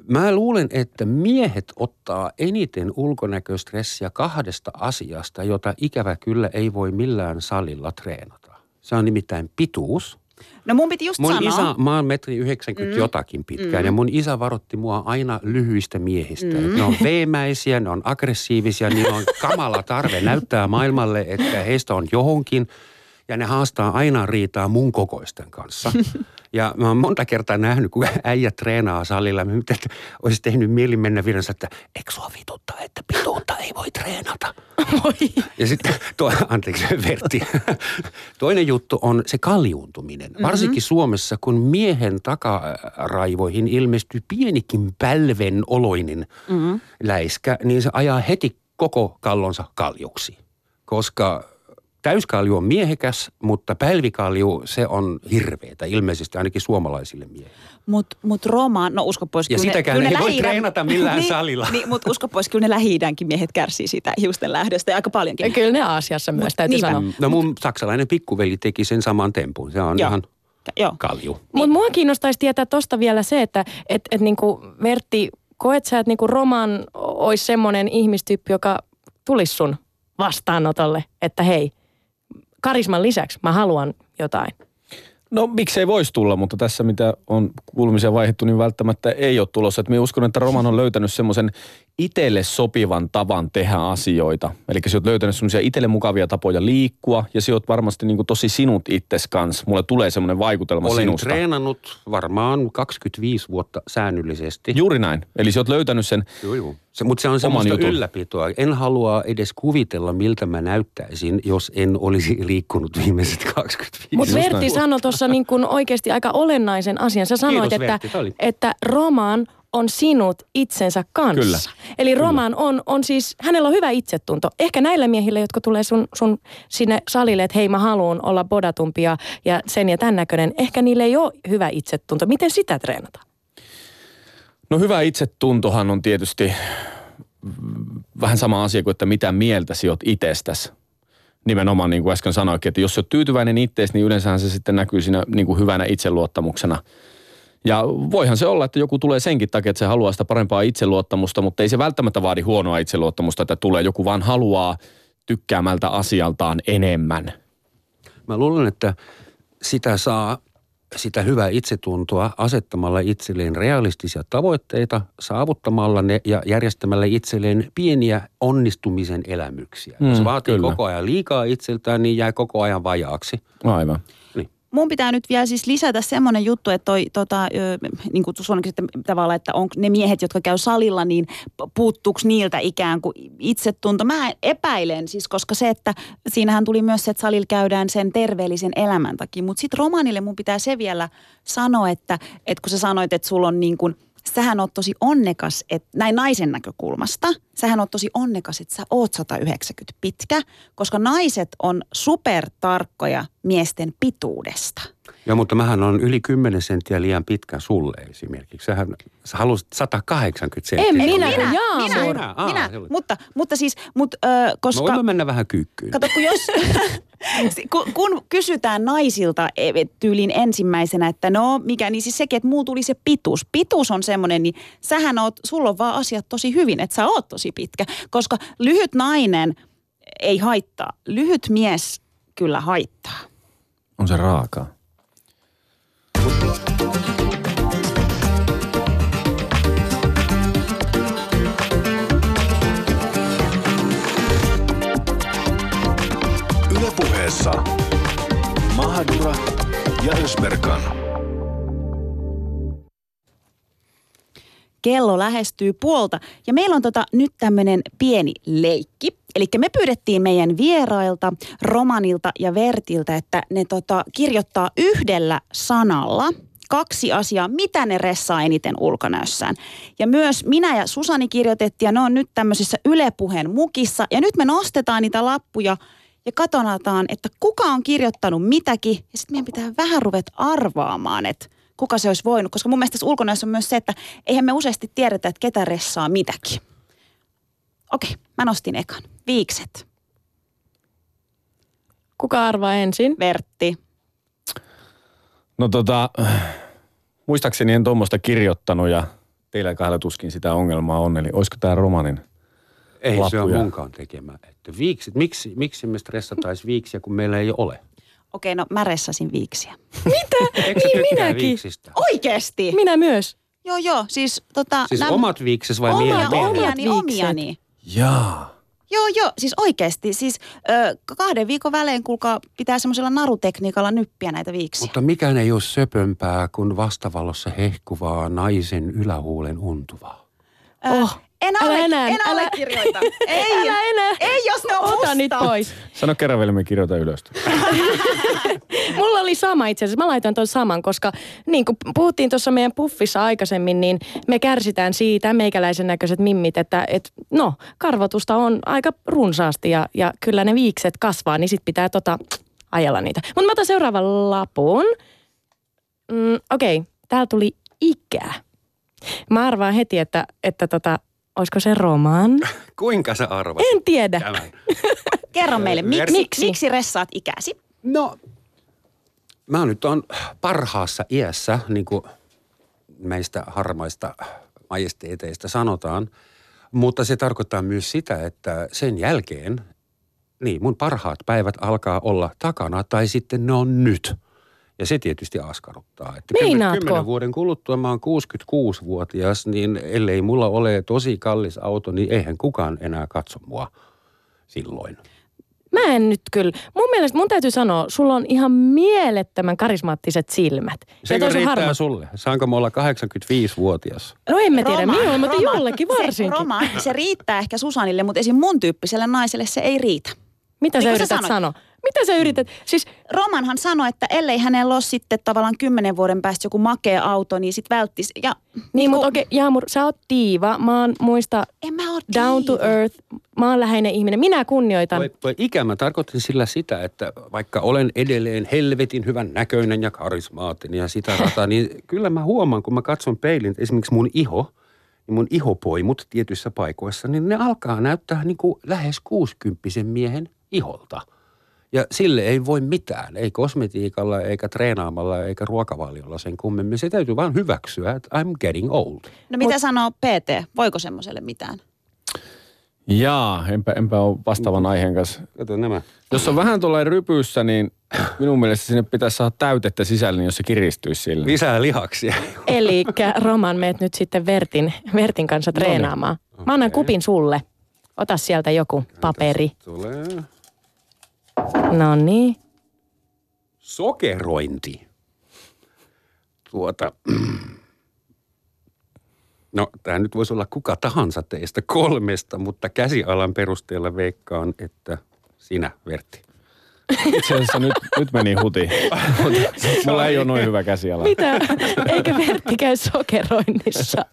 Mä luulen, että miehet ottaa eniten ulkonäköstressiä kahdesta asiasta, jota ikävä kyllä ei voi millään salilla treenata. Se on nimittäin pituus. No mun piti just Mun sanoa. isä, mä oon metri 90 mm. jotakin pitkään mm. ja mun isä varotti mua aina lyhyistä miehistä. Mm. Ne on veemäisiä, ne on aggressiivisia, niillä on kamala tarve näyttää maailmalle, että heistä on johonkin. Ja ne haastaa aina riitaa mun kokoisten kanssa. Ja mä oon monta kertaa nähnyt, kun äijä treenaa salilla, että olisi tehnyt mieli mennä virransa, että eikö sua vituttaa, että pituutta ei voi treenata. Ja sitten, tuo, anteeksi Vertti, toinen juttu on se kaljuuntuminen. Varsinkin Suomessa, kun miehen takaraivoihin ilmestyy pienikin pälven oloinen mm-hmm. läiskä, niin se ajaa heti koko kallonsa kaljuksi. Koska täyskalju on miehekäs, mutta pälvikalju, se on hirveetä, ilmeisesti ainakin suomalaisille miehille. Mutta mut Roman, no usko pois. Ja kyllä ne- sitäkään kyllä ne ei voi treenata millään niin, salilla. Niin, mutta usko pois, kyllä ne lähi miehet kärsii siitä hiusten lähdöstä ja aika paljonkin. Kyllä ne Aasiassa myös, täytyy niinpä. sanoa. No mun saksalainen pikkuveli teki sen saman tempun. Se on Joo. ihan Joo. kalju. Mutta mua kiinnostaisi tietää tosta vielä se, että et, et niinku, Vertti, koet sä, että niinku Roman olisi semmoinen ihmistyyppi, joka tulisi sun vastaanotolle, että hei, karisman lisäksi mä haluan jotain. No miksei voisi tulla, mutta tässä mitä on kuulumisia vaihdettu, niin välttämättä ei ole tulossa. Et minä uskon, että Roman on löytänyt semmoisen itselle sopivan tavan tehdä asioita. Eli sä oot löytänyt semmoisia itselle mukavia tapoja liikkua ja sä oot varmasti niin tosi sinut itses kanssa. Mulle tulee semmoinen vaikutelma Olen sinusta. treenannut varmaan 25 vuotta säännöllisesti. Juuri näin. Eli sä oot löytänyt sen Joo, joo. Se, mutta se on semmoista jutun. ylläpitoa. En halua edes kuvitella, miltä mä näyttäisin, jos en olisi liikkunut viimeiset 25 Mutta Just Vertti sanoi tuossa niin kuin oikeasti aika olennaisen asian. Sä sanoit, Kiitos, että, Vertti, että Roman on sinut itsensä kanssa. Kyllä. Eli Roman on, on siis, hänellä on hyvä itsetunto. Ehkä näillä miehillä, jotka tulee sun, sun sinne salille, että hei mä haluan olla bodatumpi ja, ja sen ja tämän näköinen. Ehkä niillä ei ole hyvä itsetunto. Miten sitä treenataan? No hyvä itsetuntohan on tietysti vähän sama asia kuin, että mitä mieltä sinä oot itsestäsi. Nimenomaan niin kuin äsken sanoikin, että jos olet tyytyväinen ittees, niin yleensähän se sitten näkyy siinä niin kuin hyvänä itseluottamuksena. Ja voihan se olla, että joku tulee senkin takia, että se haluaa sitä parempaa itseluottamusta, mutta ei se välttämättä vaadi huonoa itseluottamusta, että tulee joku vaan haluaa tykkäämältä asialtaan enemmän. Mä luulen, että sitä saa sitä hyvää itsetuntoa asettamalla itselleen realistisia tavoitteita, saavuttamalla ne ja järjestämällä itselleen pieniä onnistumisen elämyksiä. Mm, Jos vaatii kyllä. koko ajan liikaa itseltään, niin jää koko ajan vajaaksi. Aivan. Mun pitää nyt vielä siis lisätä semmoinen juttu, että toi, tota, ö, niin kuin sitten tavallaan, että on ne miehet, jotka käy salilla, niin puuttuuko niiltä ikään kuin itsetunto. Mä epäilen siis, koska se, että siinähän tuli myös se, että salilla käydään sen terveellisen elämän takia. Mutta sitten romanille mun pitää se vielä sanoa, että, että kun sä sanoit, että sulla on niin kuin – sähän oot tosi onnekas, että näin naisen näkökulmasta, sähän oot tosi onnekas, että sä oot 190 pitkä, koska naiset on supertarkkoja miesten pituudesta. Joo, mutta mähän on yli 10 senttiä liian pitkä sulle esimerkiksi. Sähän, sä halusit 180 senttiä. En minä, minä, minä, minä, Minä, aa, minä. Mutta, mutta siis, mut, ö, koska... No voimme mennä vähän kyykkyyn. Kato, kun jos, kun, kun kysytään naisilta e, tyylin ensimmäisenä, että no mikä, niin siis sekin, että muu tuli se pituus. Pituus on semmoinen, niin sähän oot, sulla on vaan asiat tosi hyvin, että sä oot tosi pitkä. Koska lyhyt nainen ei haittaa. Lyhyt mies kyllä haittaa. On se raakaa. Ylepuheessa Mahadura ja Ösberkan. Kello lähestyy puolta. Ja meillä on tota, nyt tämmöinen pieni leikki. Eli me pyydettiin meidän vierailta, Romanilta ja Vertiltä, että ne tota, kirjoittaa yhdellä sanalla kaksi asiaa, mitä ne ressaa eniten ulkonäössään. Ja myös minä ja Susani kirjoitettiin, ja ne on nyt tämmöisessä Yle-puheen mukissa. Ja nyt me nostetaan niitä lappuja ja katsotaan, että kuka on kirjoittanut mitäkin. Ja sitten meidän pitää vähän ruveta arvaamaan, että kuka se olisi voinut. Koska mun mielestä tässä ulkonäössä on myös se, että eihän me useasti tiedetä, että ketä ressaa mitäkin. Okei, mä nostin ekan. Viikset. Kuka arvaa ensin? Vertti. No tota, muistaakseni en tuommoista kirjoittanut ja teillä kahdella tuskin sitä ongelmaa on. Eli olisiko tämä romanin? Ei se lappuja. ole munkaan tekemä. Että viiksit, miksi, miksi me stressattaisiin viiksiä, kun meillä ei ole? Okei, no mä ressasin viiksiä. Eikö sä Niin, minäkin. viiksistä? Oikeesti? Minä myös. Joo, joo. Siis tota... Siis nämä- omat viikses vai omia, miehen? omiani. omiani, viikset. omiani. Jaa. Joo, joo, siis oikeasti. Siis ö, kahden viikon välein, kuulkaa, pitää semmoisella narutekniikalla nyppiä näitä viiksiä. Mutta mikään ei ole söpömpää kuin vastavalossa hehkuvaa naisen ylähuulen untuvaa. Oh, en, älä alle, enää, en älä- allekirjoita. ei, Älä enää. ei, jos ne on Ota musta. nyt pois. Sano kerran vielä, me kirjoita ylös. Mulla oli sama itse asiassa. Mä laitoin tuon saman, koska niin kuin puhuttiin tuossa meidän puffissa aikaisemmin, niin me kärsitään siitä, meikäläisen näköiset mimmit, että et, no, karvotusta on aika runsaasti ja, ja kyllä ne viikset kasvaa, niin sit pitää tota, ajella niitä. Mutta mä otan seuraavan lapun. Mm, Okei, okay. täällä tuli ikä. Mä arvaan heti, että, että tota, olisiko se roman? Kuinka sä arvasit En tiedä. tämän? Kerro meille, miksi, Ver- miksi? miksi ressaat ikäsi? No, mä nyt on parhaassa iässä, niin kuin meistä harmaista majesteeteista sanotaan. Mutta se tarkoittaa myös sitä, että sen jälkeen, niin mun parhaat päivät alkaa olla takana tai sitten ne on nyt. Ja se tietysti askarruttaa. Että kymmen- Meinaatko? Kymmenen vuoden kuluttua mä oon 66-vuotias, niin ellei mulla ole tosi kallis auto, niin eihän kukaan enää katso mua silloin. Mä en nyt kyllä. Mun mielestä mun täytyy sanoa, sulla on ihan mielettömän karismaattiset silmät. Seikö tosi riittää harma- sulle? Saanko mä olla 85-vuotias? No emme tiedä, Roma, minulla, mutta Roma, jollekin Se, varsinkin. Roma, se riittää ehkä Susanille, mutta esim. mun tyyppiselle naiselle se ei riitä. Mitä Niin sä yrität sanoa? Mitä sä yrität? Siis Romanhan sanoi, että ellei hänellä ole sitten tavallaan kymmenen vuoden päästä joku makea auto, niin sit välttis. Ja Niin, mutta okei, Jaamur, sä oot diiva. Mä oon muista en mä oo down to diiva. earth. Mä oon läheinen ihminen. Minä kunnioitan. Vai, vai ikä mä tarkoitin sillä sitä, että vaikka olen edelleen helvetin hyvän näköinen ja karismaattinen ja sitä rataa, niin kyllä mä huomaan, kun mä katson peilin, että esimerkiksi mun iho, niin mun ihopoimut tietyissä paikoissa, niin ne alkaa näyttää niin kuin lähes 60 miehen iholta. Ja sille ei voi mitään, ei kosmetiikalla, eikä treenaamalla, eikä ruokavaliolla sen kummemmin. Se täytyy vaan hyväksyä, että I'm getting old. No mitä sanoo PT? Voiko semmoiselle mitään? Jaa, enpä, enpä ole vastaavan aiheen kanssa. Kato nämä. Jos on vähän tuolla rypyssä, niin minun mielestä sinne pitäisi saada täytettä sisälle, niin jos se kiristyisi sille. Lisää lihaksia. Eli Roman, meet nyt sitten Vertin, Vertin kanssa treenaamaan. Mä annan kupin sulle. Ota sieltä joku paperi. Tulee. No niin. Sokerointi. Tuota, no tämä nyt voisi olla kuka tahansa teistä kolmesta, mutta käsialan perusteella veikkaan, että sinä Vertti. Itse asiassa nyt, nyt meni huti. Mulla ei ole noin hyvä käsiala. Mitä? Eikö Vertti käy sokeroinnissa?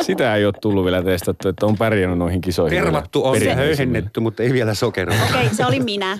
Sitä ei ole tullut vielä testattu, että on pärjännyt noihin kisoihin. Tervattu on ja höyhennetty, mutta ei vielä sokeroitu. Okei, okay, se oli minä.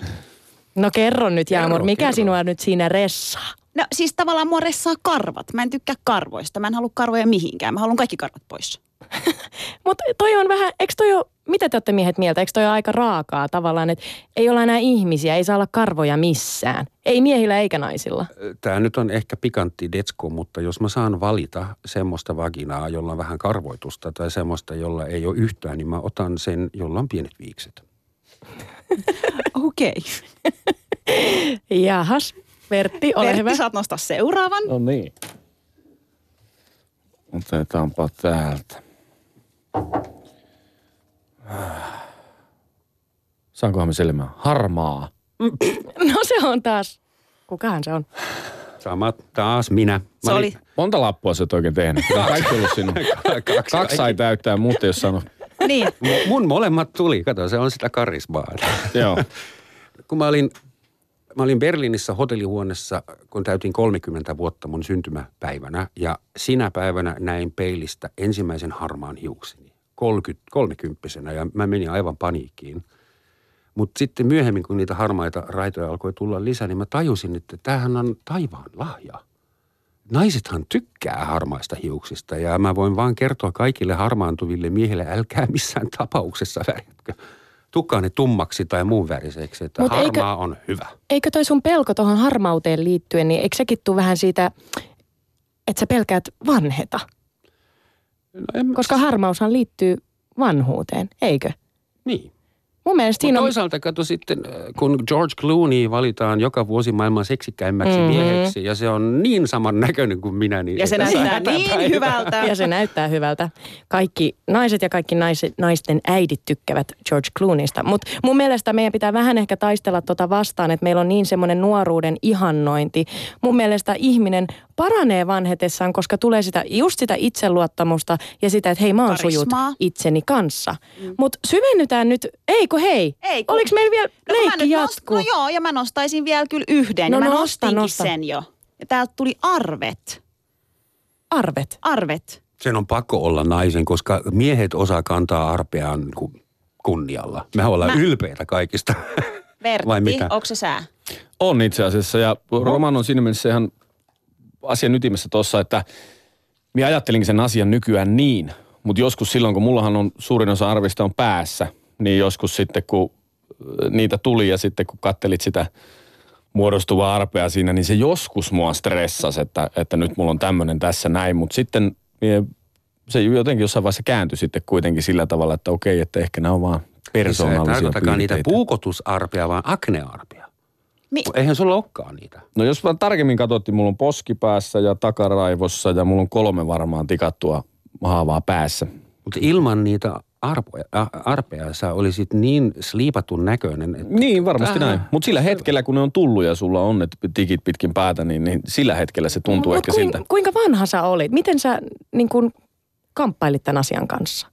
No kerro nyt Jaamur, Kerro, mikä kerro. sinua nyt siinä ressaa? No siis tavallaan mua ressaa karvat. Mä en tykkää karvoista. Mä en halua karvoja mihinkään. Mä haluan kaikki karvat pois. Mutta toi on vähän, eikö toi ole, mitä te olette miehet mieltä, eikö toi ole aika raakaa tavallaan, että ei olla enää ihmisiä, ei saa olla karvoja missään. Ei miehillä eikä naisilla. Tämä nyt on ehkä pikantti detsko, mutta jos mä saan valita semmoista vaginaa, jolla on vähän karvoitusta tai semmoista, jolla ei ole yhtään, niin mä otan sen, jolla on pienet viikset. Okei. Jahas, Vertti, ole Vertti, hyvä. saat nostaa seuraavan. No niin. Otetaanpa täältä. Saankohan me selmään? Harmaa. No se on taas, kukahan se on? Sama taas minä. Mä Se oli, Monta lappua sä oot oikein tehnyt? Tämä on kaikki ollut sinun. Kaksi. Kaksi sai täyttää, mutta jos saanut. Niin. Mu- Mun molemmat tuli, kato se on sitä karismaa. Joo. kun mä olin, mä olin Berliinissä hotellihuoneessa, kun täytin 30 vuotta mun syntymäpäivänä. Ja sinä päivänä näin peilistä ensimmäisen harmaan hiukseni. 30, 30 ja mä menin aivan paniikkiin. Mutta sitten myöhemmin, kun niitä harmaita raitoja alkoi tulla lisää, niin mä tajusin, että tämähän on taivaan lahja. Naisethan tykkää harmaista hiuksista ja mä voin vaan kertoa kaikille harmaantuville miehille, älkää missään tapauksessa värjätkö tukkaanne tummaksi tai muun väriseksi, että Mut harmaa eikö- on hyvä. Eikö toi sun pelko tuohon harmauteen liittyen, niin eikö sekin tule vähän siitä, että sä pelkäät vanheta? No en, Koska harmaushan liittyy vanhuuteen, eikö? niin. Mun mielestä siinä on... toisaalta kato sitten, äh, kun George Clooney valitaan joka vuosi maailman seksikkäimmäksi Mhm. mm-hmm. mieheksi ja se on niin saman näköinen kuin minä, niin Ja se näyttää niin hyvältä. Ja se näyttää hyvältä. Kaikki naiset ja kaikki naiset, naisten äidit tykkäävät George Clooneysta. Mutta mun mielestä meidän pitää vähän ehkä taistella tota vastaan, että meillä on niin semmoinen nuoruuden ihannointi. Mun mielestä ihminen paranee vanhetessaan, koska tulee sitä, just sitä itseluottamusta ja sitä, että hei mä oon sujut itseni kanssa. Mm. Mutta syvennytään nyt, ei kun hei, Ei, kun- oliko meillä vielä No, leikki nyt nost- jatkuu? no joo, ja mä nostaisin vielä kyllä yhden. No ja mä nosta, nostinkin nosta. sen jo. Ja täältä tuli arvet. Arvet. Arvet. Sen on pakko olla naisen, koska miehet osaa kantaa arpeaan niin kunnialla. Mehän ollaan Mä- ylpeitä kaikista. Vertti, Vai mitä? onko se sää? On itse asiassa ja Roman on siinä mielessä ihan asian ytimessä tossa, että minä ajattelinkin sen asian nykyään niin, mutta joskus silloin, kun mullahan on suurin osa arvista on päässä, niin joskus sitten kun ö, niitä tuli ja sitten kun kattelit sitä muodostuvaa arpea siinä, niin se joskus mua stressasi, että, että nyt mulla on tämmöinen tässä näin, mutta sitten mie, se jotenkin jossain vaiheessa kääntyi sitten kuitenkin sillä tavalla, että okei, että ehkä nämä on vaan Se ei persoonallisia niitä piirteitä. puukotusarpea, vaan aknearpea. Mi- Eihän sulla olekaan niitä. No jos vaan tarkemmin katsottiin, mulla on poskipäässä ja takaraivossa ja mulla on kolme varmaan tikattua haavaa päässä. Mutta ilman niitä arpoja, a, arpeja sä olisit niin sliipatun näköinen, että Niin, varmasti Tähän. näin. Mutta sillä hetkellä, kun ne on tullut ja sulla on ne tikit pitkin päätä, niin, niin sillä hetkellä se tuntuu Mut ehkä kuin- siltä. Kuinka vanha sä olit? Miten sä niin kun, kamppailit tämän asian kanssa?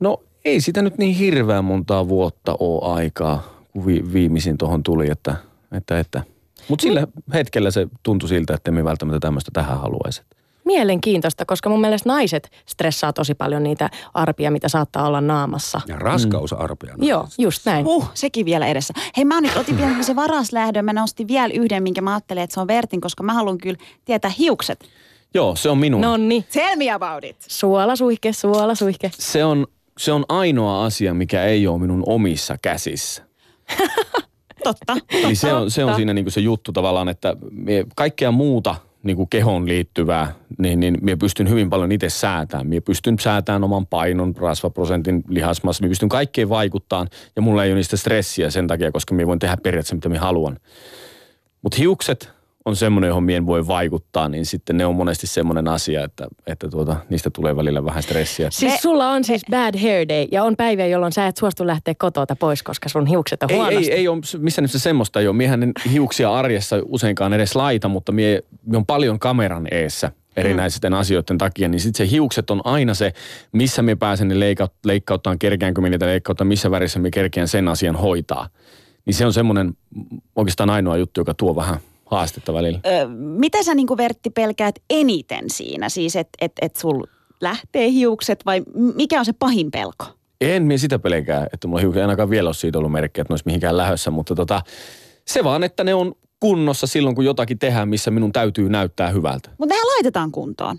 No ei sitä nyt niin hirveän montaa vuotta ole aikaa, vi, viimeisin tuohon tuli, että, että, että. Mutta sillä hetkellä se tuntui siltä, että emme välttämättä tämmöistä tähän haluaisi. Mielenkiintoista, koska mun mielestä naiset stressaa tosi paljon niitä arpia, mitä saattaa olla naamassa. ja raskausarpea. Joo, just näin. Uh, sekin vielä edessä. Hei mä nyt otin vielä se varaslähdön. Mä nostin vielä yhden, minkä mä ajattelin, että se on Vertin, koska mä haluan kyllä tietää hiukset. Joo, se on minun. Nonni. Tell me about it. Suolasuihke, suolasuihke. Se on, se on ainoa asia, mikä ei ole minun omissa käsissä. Totta. Eli se on, se on siinä niin kuin se juttu tavallaan, että kaikkea muuta niin kuin kehoon liittyvää, niin, niin minä pystyn hyvin paljon itse säätämään. Minä pystyn säätämään oman painon, rasvaprosentin, lihasmassa. Minä pystyn kaikkeen vaikuttaan ja mulla ei ole niistä stressiä sen takia, koska minä voin tehdä periaatteessa mitä minä haluan. Mutta hiukset on semmoinen, johon mien voi vaikuttaa, niin sitten ne on monesti semmoinen asia, että, että tuota, niistä tulee välillä vähän stressiä. Siis sulla on siis bad hair day ja on päiviä, jolloin sä et suostu lähteä kotota pois, koska sun hiukset on Ei, huonosti. ei, ei ole missään nimessä semmoista ei ole. Miehän en hiuksia arjessa useinkaan edes laita, mutta mie, mie on paljon kameran eessä erinäisten mm. asioiden takia, niin sitten se hiukset on aina se, missä me pääsen ne leikkaut, leikkauttaan, kerkeänkö me niitä leikkauttaa, missä värissä me kerkeän sen asian hoitaa. Niin se on semmoinen mm, oikeastaan ainoa juttu, joka tuo vähän haastetta välillä. Ö, mitä sä niin Vertti pelkäät eniten siinä? Siis että et, et sul lähtee hiukset vai mikä on se pahin pelko? En minä sitä pelkää, että mulla hiukset ainakaan vielä ole siitä ollut merkkiä, että ne olisi mihinkään lähössä, mutta tota, se vaan, että ne on kunnossa silloin, kun jotakin tehdään, missä minun täytyy näyttää hyvältä. Mutta nehän laitetaan kuntoon.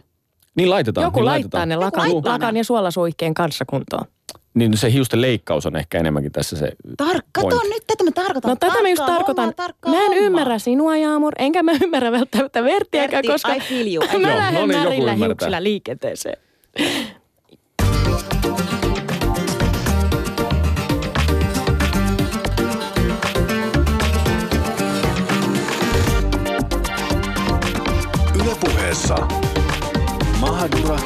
Niin laitetaan. Joku niin laittaa laitetaan. ne lakan, laittaa ne. lakan ja suolasuihkeen kanssa kuntoon. Niin se hiusten leikkaus on ehkä enemmänkin tässä se Tar- kato nyt, tätä mä tarkoitan. No tätä mä just tarkoitan. tarkkaa Mä en hommaa. ymmärrä sinua, Jaamur, enkä mä ymmärrä välttämättä Verttiäkään, Vertti, koska I feel you, I feel mä lähden No niin, joku ymmärtää. hiuksilla liikenteeseen. Ylepuheessa Mahadura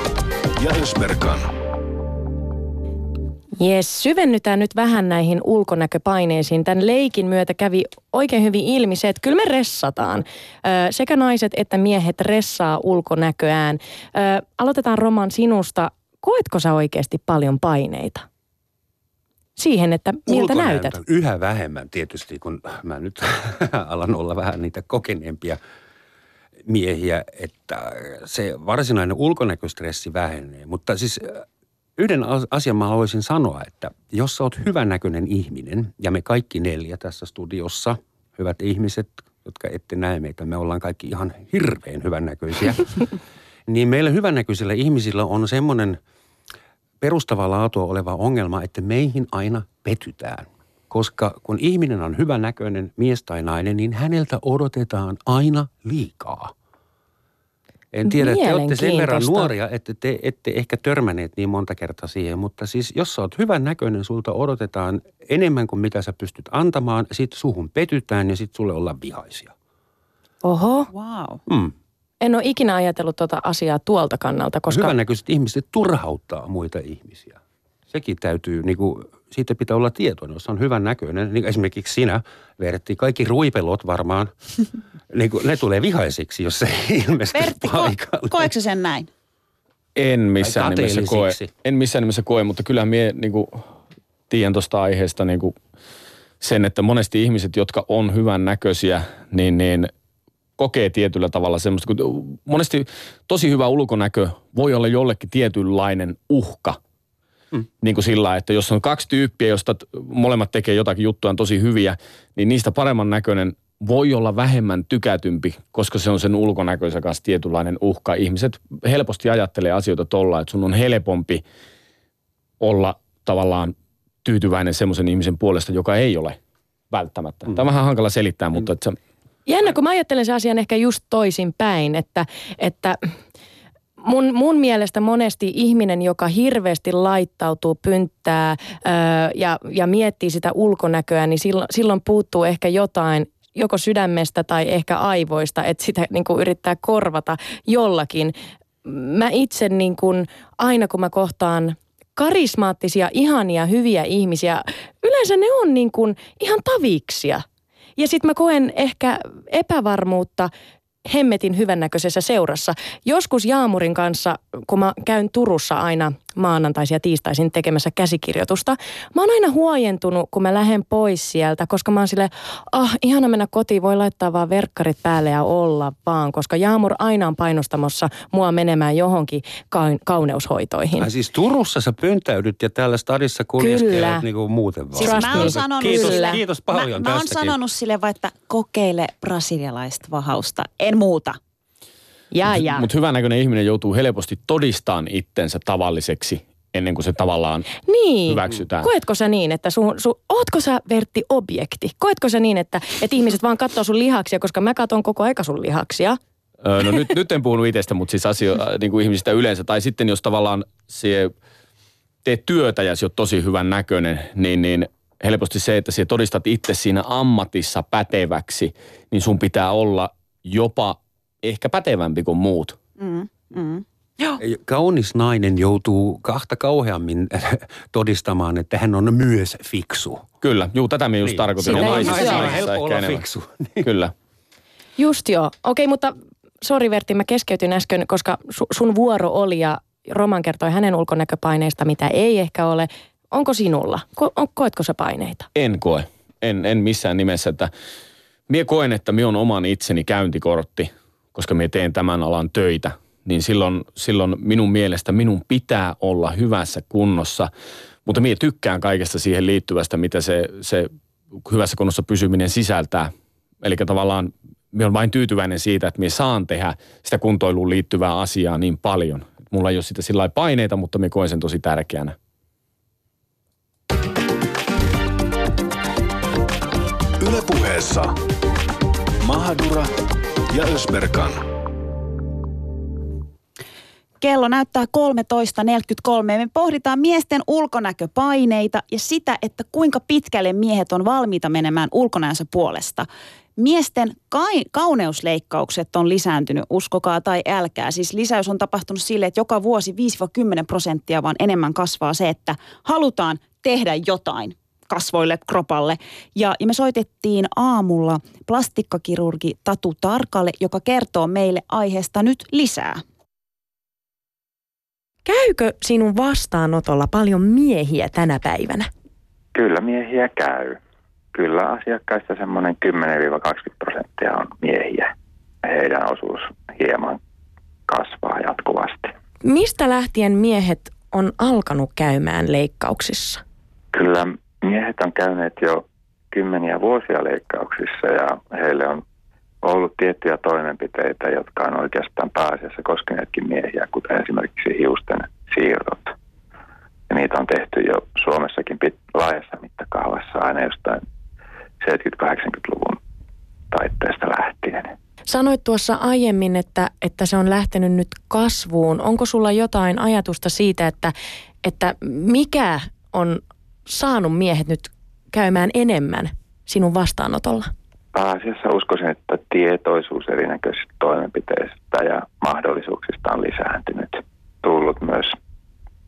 ja Ösberkan. Jes, syvennytään nyt vähän näihin ulkonäköpaineisiin. Tämän leikin myötä kävi oikein hyvin ilmi se, että kyllä me ressataan. Ö, sekä naiset että miehet ressaa ulkonäköään. Ö, aloitetaan Roman sinusta. Koetko sä oikeasti paljon paineita? Siihen, että miltä näytät? Yhä vähemmän tietysti, kun mä nyt alan olla vähän niitä kokeneempia miehiä, että se varsinainen ulkonäköstressi vähenee. Mutta siis äh, yhden as- asian mä haluaisin sanoa, että jos sä oot hyvännäköinen ihminen, ja me kaikki neljä tässä studiossa, hyvät ihmiset, jotka ette näe meitä, me ollaan kaikki ihan hirveän hyvännäköisiä, niin meillä hyvännäköisillä ihmisillä on semmoinen perustavaa laatua oleva ongelma, että meihin aina petytään. Koska kun ihminen on hyvännäköinen mies tai nainen, niin häneltä odotetaan aina liikaa. En tiedä, te olette sen verran nuoria, että te ette ehkä törmänneet niin monta kertaa siihen, mutta siis jos sä oot hyvän näköinen, sulta odotetaan enemmän kuin mitä sä pystyt antamaan, sit suhun petytään ja sit sulle ollaan vihaisia. Oho, Wow. Mm. en ole ikinä ajatellut tuota asiaa tuolta kannalta, koska... Hyvännäköiset ihmiset turhauttaa muita ihmisiä. Sekin täytyy, niin kuin, siitä pitää olla tietoinen, jos on hyvän näköinen. Niin esimerkiksi sinä, Vertti, kaikki ruipelot varmaan, niin kuin, ne tulee vihaisiksi, jos se ei ilmesty Vertti, ko- paikalle. koetko sä sen näin? En missään nimessä koe. En missään nimessä koe, mutta kyllähän mie niinku, tiedän tuosta aiheesta niinku, sen, että monesti ihmiset, jotka on hyvän näköisiä, niin, niin kokee tietyllä tavalla semmoista, kun monesti tosi hyvä ulkonäkö voi olla jollekin tietynlainen uhka. Mm. Niin kuin sillä, että jos on kaksi tyyppiä, josta molemmat tekee jotakin juttuja tosi hyviä, niin niistä paremman näköinen voi olla vähemmän tykätympi, koska se on sen ulkonäköisen kanssa tietynlainen uhka. Ihmiset helposti ajattelee asioita tolla, että sun on helpompi olla tavallaan tyytyväinen semmoisen ihmisen puolesta, joka ei ole välttämättä. Tämä on vähän hankala selittää, mutta että se, Jännä, kun mä ajattelen sen asian ehkä just toisin päin, että, että mun, mun mielestä monesti ihminen, joka hirveästi laittautuu, pynttää öö, ja, ja miettii sitä ulkonäköä, niin silloin, silloin puuttuu ehkä jotain joko sydämestä tai ehkä aivoista, että sitä niin kuin yrittää korvata jollakin. Mä itse niin kuin, aina kun mä kohtaan karismaattisia, ihania, hyviä ihmisiä, yleensä ne on niin kuin ihan taviksia. Ja sitten mä koen ehkä epävarmuutta hemmetin hyvännäköisessä seurassa. Joskus Jaamurin kanssa, kun mä käyn Turussa aina maanantaisin ja tiistaisin tekemässä käsikirjoitusta, mä oon aina huojentunut, kun mä lähden pois sieltä, koska mä oon silleen, ah, ihana mennä kotiin, voi laittaa vaan verkkarit päälle ja olla vaan, koska Jaamur aina on painostamassa mua menemään johonkin kaun- kauneushoitoihin. Ai siis Turussa sä pöntäydyt ja täällä stadissa Kyllä. kuljeskelet niin kuin muuten vaan. Siis mä oon sanonut kiitos, sille, kiitos paljon mä, mä oon sanonut sille vaan, että kokeile brasilialaista vahausta, en muuta. Ja, ja. Mutta hyvännäköinen ihminen joutuu helposti todistamaan itsensä tavalliseksi ennen kuin se tavallaan Niin. hyväksytään. Koetko sä niin, että sun, sun, ootko sä Vertti objekti? Koetko sä niin, että, että ihmiset vaan katsoo sun lihaksia, koska mä katson koko aika sun lihaksia? Öö, no nyt, nyt en puhunut itsestä, mutta siis asio, äh, niin kuin ihmisistä yleensä. Tai sitten jos tavallaan sie teet työtä ja sä oot tosi hyvän näköinen, niin, niin helposti se, että sä todistat itse siinä ammatissa päteväksi, niin sun pitää olla jopa ehkä pätevämpi kuin muut. Mm, mm. Kaunis nainen joutuu kahta kauheammin todistamaan, että hän on myös fiksu. Kyllä, juu, tätä minä just Niin. tarkoitin. Sitä naisissa, saa. naisissa helppo olla enemmän. fiksu. Kyllä. Just joo. Okei, mutta sori Vertti, mä keskeytin äsken, koska su- sun vuoro oli ja Roman kertoi hänen ulkonäköpaineista, mitä ei ehkä ole. Onko sinulla? Ko- on, koetko sä paineita? En koe. En, en missään nimessä, että mie koen, että minä on oman itseni käyntikortti, koska minä teen tämän alan töitä. Niin silloin, silloin minun mielestä minun pitää olla hyvässä kunnossa, mutta minä tykkään kaikesta siihen liittyvästä, mitä se, se hyvässä kunnossa pysyminen sisältää. Eli tavallaan minä olen vain tyytyväinen siitä, että minä saan tehdä sitä kuntoiluun liittyvää asiaa niin paljon. Mulla ei ole sitä sillä paineita, mutta minä koen sen tosi tärkeänä. Ylepuheessa Mahadura ja Ösberkan. Kello näyttää 13.43. Me pohditaan miesten ulkonäköpaineita ja sitä, että kuinka pitkälle miehet on valmiita menemään ulkonäönsä puolesta. Miesten kauneusleikkaukset on lisääntynyt, uskokaa tai älkää. Siis lisäys on tapahtunut sille, että joka vuosi 5-10 prosenttia vaan enemmän kasvaa se, että halutaan tehdä jotain kasvoille, kropalle. Ja, ja me soitettiin aamulla plastikkakirurgi Tatu Tarkalle, joka kertoo meille aiheesta nyt lisää. Käykö sinun vastaanotolla paljon miehiä tänä päivänä? Kyllä miehiä käy. Kyllä asiakkaista semmoinen 10-20 prosenttia on miehiä. Heidän osuus hieman kasvaa jatkuvasti. Mistä lähtien miehet on alkanut käymään leikkauksissa? Kyllä miehet on käyneet jo kymmeniä vuosia leikkauksissa ja heille on ollut tiettyjä toimenpiteitä, jotka on oikeastaan pääasiassa koskeneetkin miehiä, kuten esimerkiksi hiusten siirrot. Ja niitä on tehty jo Suomessakin pit- laajassa mittakaavassa aina jostain 70-80-luvun taitteesta lähtien. Sanoit tuossa aiemmin, että, että se on lähtenyt nyt kasvuun. Onko sulla jotain ajatusta siitä, että, että mikä on saanut miehet nyt käymään enemmän sinun vastaanotolla? Pääasiassa uskoisin, että tietoisuus erinäköisistä toimenpiteistä ja mahdollisuuksista on lisääntynyt. Tullut myös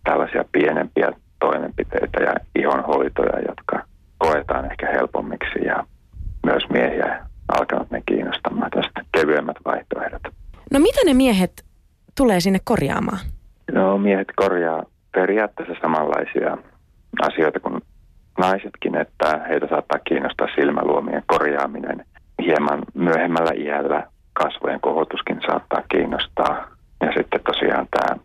tällaisia pienempiä toimenpiteitä ja ihonhoitoja, jotka koetaan ehkä helpommiksi ja myös miehiä alkanut ne kiinnostamaan tästä kevyemmät vaihtoehdot. No mitä ne miehet tulee sinne korjaamaan? No miehet korjaa periaatteessa samanlaisia asioita kuin naisetkin, että heitä saattaa kiinnostaa silmäluomien korjaaminen. Hieman myöhemmällä iällä kasvojen kohotuskin saattaa kiinnostaa. Ja sitten tosiaan tämä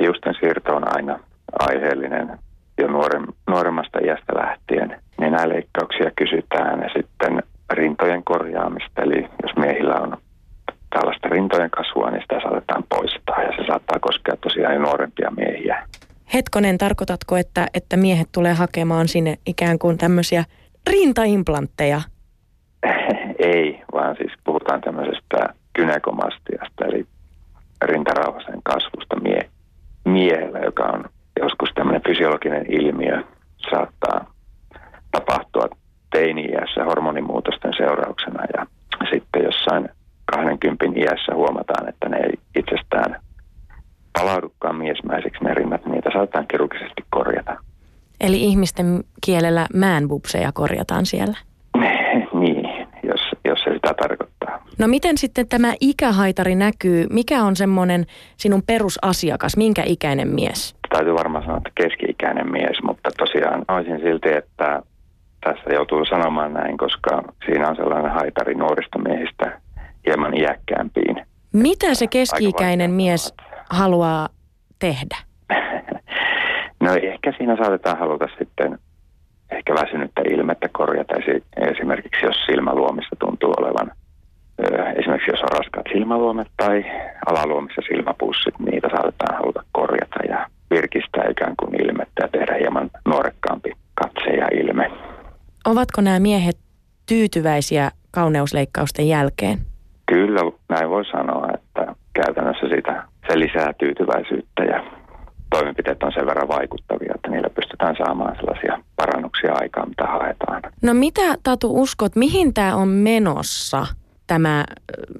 hiusten siirto on aina aiheellinen jo nuorem, nuoremmasta iästä lähtien. Nenäleikkauksia kysytään ja sitten rintojen korjaamista. Eli jos miehillä on tällaista rintojen kasvua, niin sitä saatetaan poistaa ja se saattaa koskea tosiaan jo nuorempia miehiä. Hetkonen, tarkoitatko, että, että miehet tulee hakemaan sinne ikään kuin tämmöisiä rintaimplantteja? Ei, vaan siis puhutaan tämmöisestä kynekomastiasta, eli rintarauhasen kasvusta mie- miehellä, joka on joskus tämmöinen fysiologinen ilmiö, saattaa tapahtua teini-iässä hormonimuutosten seurauksena ja sitten jossain 20 iässä huomataan, että ne ei itsestään palaudukaan miesmäisiksi ne rinnat, niin niitä saatetaan kirurgisesti korjata. Eli ihmisten kielellä manboobseja korjataan siellä. niin, jos, jos se sitä tarkoittaa. No miten sitten tämä ikähaitari näkyy? Mikä on semmoinen sinun perusasiakas? Minkä ikäinen mies? Täytyy varmaan sanoa, että keski-ikäinen mies, mutta tosiaan olisin silti, että tässä joutuu sanomaan näin, koska siinä on sellainen haitari nuorista miehistä hieman iäkkäämpiin. Mitä se keski-ikäinen mies haluaa tehdä? No ehkä siinä saatetaan haluta sitten ehkä väsynyttä ilmettä korjata. Esi- Esimerkiksi jos silmäluomissa tuntuu olevan, esimerkiksi jos on raskaat silmäluomet tai alaluomissa silmäpussit, niitä saatetaan haluta korjata ja virkistää ikään kuin ilmettä ja tehdä hieman nuorekkaampi katse ja ilme. Ovatko nämä miehet tyytyväisiä kauneusleikkausten jälkeen? Kyllä näin voi sanoa, että käytännössä sitä, se lisää tyytyväisyyttä ja toimenpiteet on sen verran vaikuttavia, että niillä pystytään saamaan sellaisia parannuksia aikaan, mitä haetaan. No mitä Tatu uskot, mihin tämä on menossa, tämä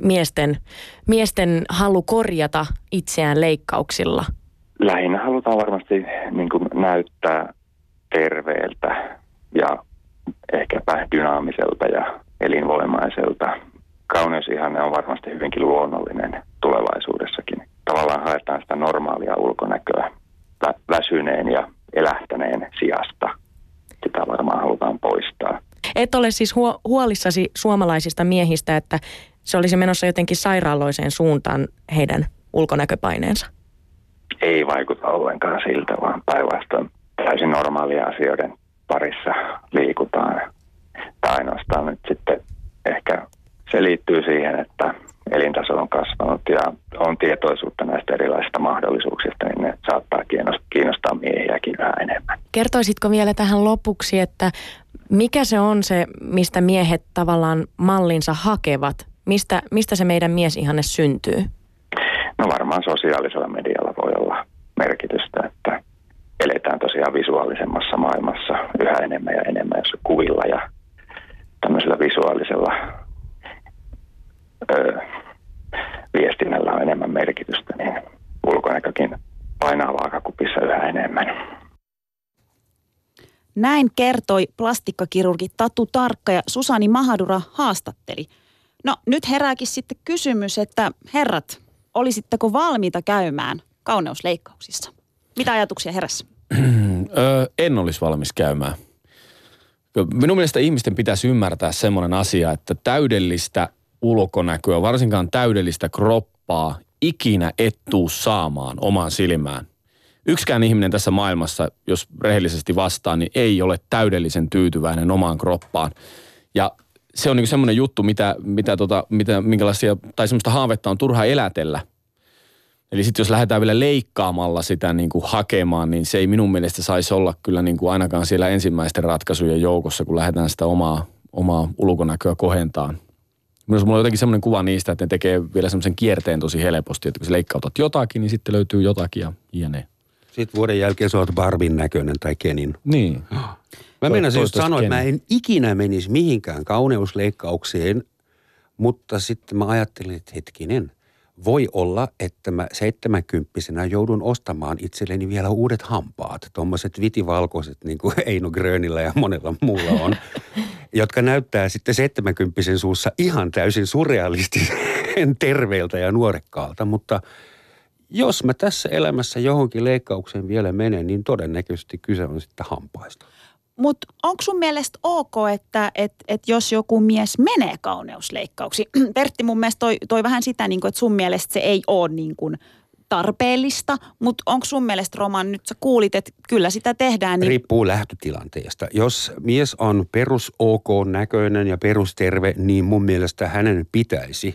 miesten, miesten halu korjata itseään leikkauksilla? Lähinnä halutaan varmasti niin kuin näyttää terveeltä ja ehkäpä dynaamiselta ja elinvoimaiselta. Kauneusihanne on varmasti hyvinkin luonnollinen tulevaisuudessakin. Tavallaan haetaan sitä normaalia ulkonäköä väsyneen ja elähtäneen sijasta. Sitä varmaan halutaan poistaa. Et ole siis huo- huolissasi suomalaisista miehistä, että se olisi menossa jotenkin sairaaloiseen suuntaan heidän ulkonäköpaineensa? Ei vaikuta ollenkaan siltä, vaan päinvastoin täysin normaalia asioiden parissa liikutaan. Tai ainoastaan nyt sitten ehkä se liittyy siihen, että elintaso on kasvanut ja on tietoisuutta näistä erilaisista mahdollisuuksista, niin ne saattaa kiinnostaa miehiäkin yhä enemmän. Kertoisitko vielä tähän lopuksi, että mikä se on se, mistä miehet tavallaan mallinsa hakevat? Mistä, mistä se meidän ihanne syntyy? No varmaan sosiaalisella medialla voi olla merkitystä, että eletään tosiaan visuaalisemmassa maailmassa yhä enemmän ja enemmän, jos kuvilla ja tämmöisellä visuaalisella ö, viestinnällä on enemmän merkitystä, niin ulkonäkökin painaa vaakakupissa yhä enemmän. Näin kertoi plastikkakirurgi Tatu Tarkka ja Susani Mahadura haastatteli. No nyt herääkin sitten kysymys, että herrat, olisitteko valmiita käymään kauneusleikkauksissa? Mitä ajatuksia herässä? en olisi valmis käymään. Minun mielestä ihmisten pitäisi ymmärtää semmoinen asia, että täydellistä ulkonäköä, varsinkaan täydellistä kroppaa, ikinä et tuu saamaan omaan silmään. Yksikään ihminen tässä maailmassa, jos rehellisesti vastaa, niin ei ole täydellisen tyytyväinen omaan kroppaan. Ja se on niin semmoinen juttu, mitä, mitä tota, mitä, minkälaisia, tai semmoista haavetta on turha elätellä. Eli sitten jos lähdetään vielä leikkaamalla sitä niin kuin hakemaan, niin se ei minun mielestä saisi olla kyllä niin kuin ainakaan siellä ensimmäisten ratkaisujen joukossa, kun lähdetään sitä omaa, omaa ulkonäköä kohentaan. Minusta mulla on jotenkin semmoinen kuva niistä, että ne tekee vielä semmoisen kierteen tosi helposti, että kun sä leikkautat jotakin, niin sitten löytyy jotakin ja jne. Sitten vuoden jälkeen sä oot Barbin näköinen tai Kenin. Niin. Mä menisin just sanoa, että mä en ikinä menisi mihinkään kauneusleikkaukseen, mutta sitten mä ajattelin, että hetkinen – voi olla, että mä seitsemänkymppisenä joudun ostamaan itselleni vielä uudet hampaat. Tuommoiset vitivalkoiset, niin kuin Eino Grönillä ja monella muulla on, jotka näyttää sitten seitsemänkymppisen suussa ihan täysin surrealistisen terveeltä ja nuorekkaalta. Mutta jos mä tässä elämässä johonkin leikkaukseen vielä menen, niin todennäköisesti kyse on sitten hampaista. Mutta onko sun mielestä ok, että et, et jos joku mies menee kauneusleikkauksiin? Pertti mun mielestä toi, toi vähän sitä, niin että sun mielestä se ei ole niin tarpeellista, mutta onko sun mielestä Roman, nyt sä kuulit, että kyllä sitä tehdään. Niin... Riippuu lähtötilanteesta. Jos mies on perus OK näköinen ja perusterve, niin mun mielestä hänen pitäisi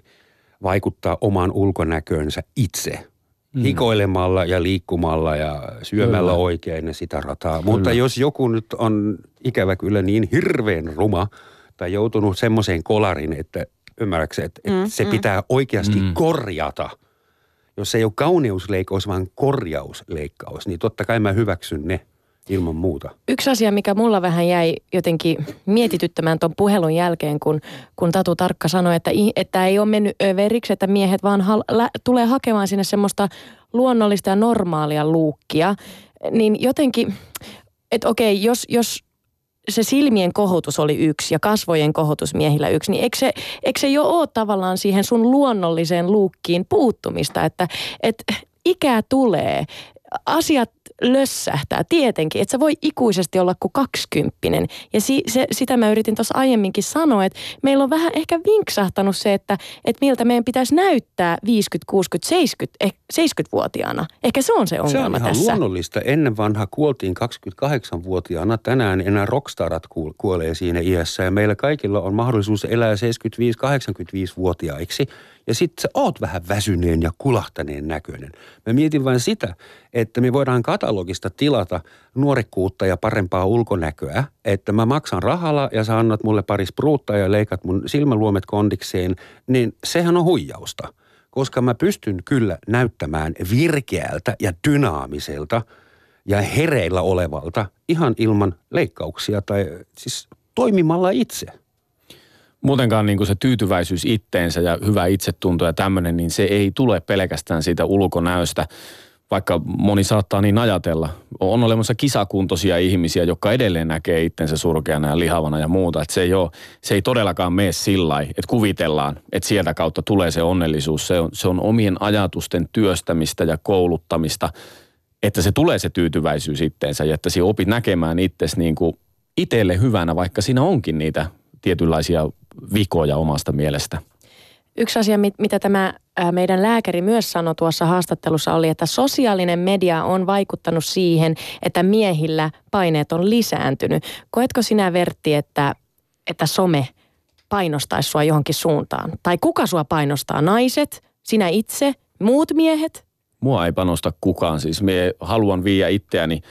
vaikuttaa omaan ulkonäköönsä itse – mm. hikoilemalla ja liikkumalla ja syömällä kyllä. oikein ja sitä rataa. Kyllä. Mutta jos joku nyt on ikävä kyllä niin hirveän ruma tai joutunut semmoiseen kolarin, että ymmärrätkö, että, mm, että se mm. pitää oikeasti mm. korjata. Jos ei ole kauneusleikkaus, vaan korjausleikkaus, niin totta kai mä hyväksyn ne – ilman muuta. Yksi asia, mikä mulla vähän jäi jotenkin mietityttämään tuon puhelun jälkeen, kun, kun Tatu Tarkka sanoi, että, että ei ole mennyt överiksi, että miehet vaan hal, lä, tulee hakemaan sinne semmoista luonnollista ja normaalia luukkia, niin jotenkin, että okei, jos, jos se silmien kohotus oli yksi ja kasvojen kohotus miehillä yksi, niin eikö se, eikö se jo ole tavallaan siihen sun luonnolliseen luukkiin puuttumista, että, että ikää tulee, asiat lössähtää tietenkin, että sä voi ikuisesti olla kuin kaksikymppinen. Ja si, se, sitä mä yritin tuossa aiemminkin sanoa, että meillä on vähän ehkä vinksahtanut se, että, että miltä meidän pitäisi näyttää 50, 60, 70, eh, 70-vuotiaana. Ehkä se on se ongelma tässä. Se on ihan luonnollista. Ennen vanha kuoltiin 28-vuotiaana. Tänään enää rockstarat kuolee siinä iässä ja meillä kaikilla on mahdollisuus elää 75-85-vuotiaiksi – ja sitten sä oot vähän väsyneen ja kulahtaneen näköinen. Mä mietin vain sitä, että me voidaan katalogista tilata nuorekkuutta ja parempaa ulkonäköä, että mä maksan rahalla ja sä annat mulle pari spruutta ja leikat mun silmäluomet kondikseen, niin sehän on huijausta. Koska mä pystyn kyllä näyttämään virkeältä ja dynaamiselta ja hereillä olevalta ihan ilman leikkauksia tai siis toimimalla itse – muutenkaan niin kuin se tyytyväisyys itteensä ja hyvä itsetunto ja tämmöinen, niin se ei tule pelkästään siitä ulkonäöstä, vaikka moni saattaa niin ajatella. On olemassa kisakuntoisia ihmisiä, jotka edelleen näkee itsensä surkeana ja lihavana ja muuta. Että se ei, ole, se ei todellakaan mene sillä että kuvitellaan, että sieltä kautta tulee se onnellisuus. Se on, se on omien ajatusten työstämistä ja kouluttamista, että se tulee se tyytyväisyys itteensä ja että sinä opit näkemään itsesi niin kuin itselle hyvänä, vaikka siinä onkin niitä tietynlaisia vikoja omasta mielestä. Yksi asia, mitä tämä meidän lääkäri myös sanoi tuossa haastattelussa oli, että sosiaalinen media on vaikuttanut siihen, että miehillä paineet on lisääntynyt. Koetko sinä Vertti, että, että some painostaisi sua johonkin suuntaan? Tai kuka sua painostaa? Naiset? Sinä itse? Muut miehet? Mua ei panosta kukaan. Siis me haluan viiä itseäni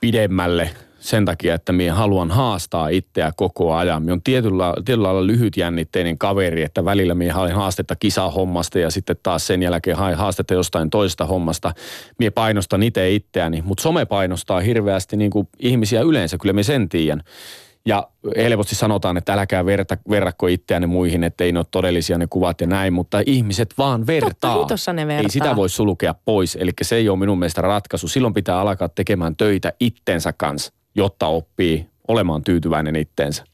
pidemmälle – sen takia, että minä haluan haastaa itseä koko ajan. Minä on tietyllä, tietyllä lailla lyhytjännitteinen kaveri, että välillä minä hain haastetta kisahommasta ja sitten taas sen jälkeen hain haastetta jostain toisesta hommasta. Minä painostan itse itseäni, mutta some painostaa hirveästi niin kuin ihmisiä yleensä, kyllä minä sen tiedän. Ja helposti sanotaan, että älkää verta, verrakko itseänne muihin, että ei ne ole todellisia ne kuvat ja näin, mutta ihmiset vaan vertaa. Totta, ne vertaa. Ei sitä voi sulkea pois, eli se ei ole minun mielestä ratkaisu. Silloin pitää alkaa tekemään töitä itsensä kanssa jotta oppii olemaan tyytyväinen itteensä.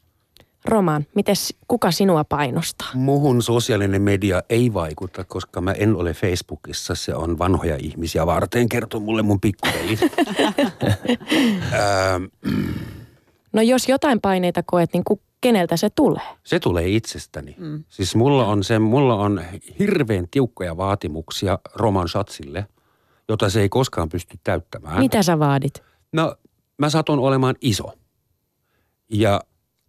Roman, mites, kuka sinua painostaa? Muhun sosiaalinen media ei vaikuta, koska mä en ole Facebookissa. Se on vanhoja ihmisiä varten, kertoo mulle mun pikkuveli. no jos jotain paineita koet, niin ku, keneltä se tulee? Se tulee itsestäni. Mm. Siis mulla on, se, mulla on hirveän tiukkoja vaatimuksia Roman Schatzille, jota se ei koskaan pysty täyttämään. Mitä sä vaadit? No mä satun olemaan iso. Ja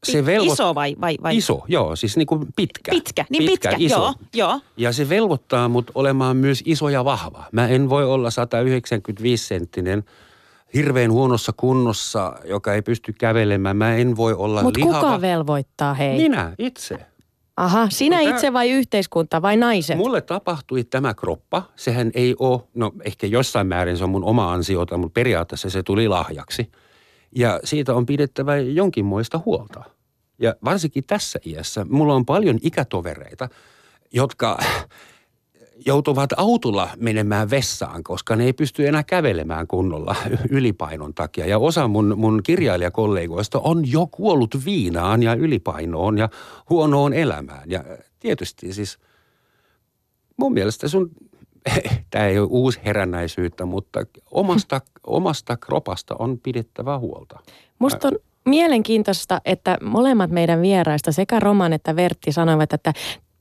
se velvoit... Iso vai, vai, vai? Iso, joo, siis niin kuin pitkä. Pitkä, niin pitkä, pitkä iso. joo, joo. Ja se velvoittaa mut olemaan myös iso ja vahva. Mä en voi olla 195 senttinen hirveän huonossa kunnossa, joka ei pysty kävelemään. Mä en voi olla Mut lihava. kuka velvoittaa hei? Minä, itse. Aha, sinä Mutta itse vai yhteiskunta vai naiset? Mulle tapahtui tämä kroppa. Sehän ei ole, no ehkä jossain määrin se on mun oma ansiota, mutta periaatteessa se tuli lahjaksi. Ja siitä on pidettävä jonkinmoista huolta. Ja varsinkin tässä iässä, mulla on paljon ikätovereita, jotka joutuvat autolla menemään vessaan, koska ne ei pysty enää kävelemään kunnolla ylipainon takia. Ja osa mun, mun kirjailijakollegoista on jo kuollut viinaan ja ylipainoon ja huonoon elämään. Ja tietysti siis mun mielestä sun, tämä ei ole uusi herännäisyyttä, mutta omasta, omasta kropasta on pidettävä huolta. Musta on mielenkiintoista, että molemmat meidän vieraista, sekä Roman että Vertti, sanoivat, että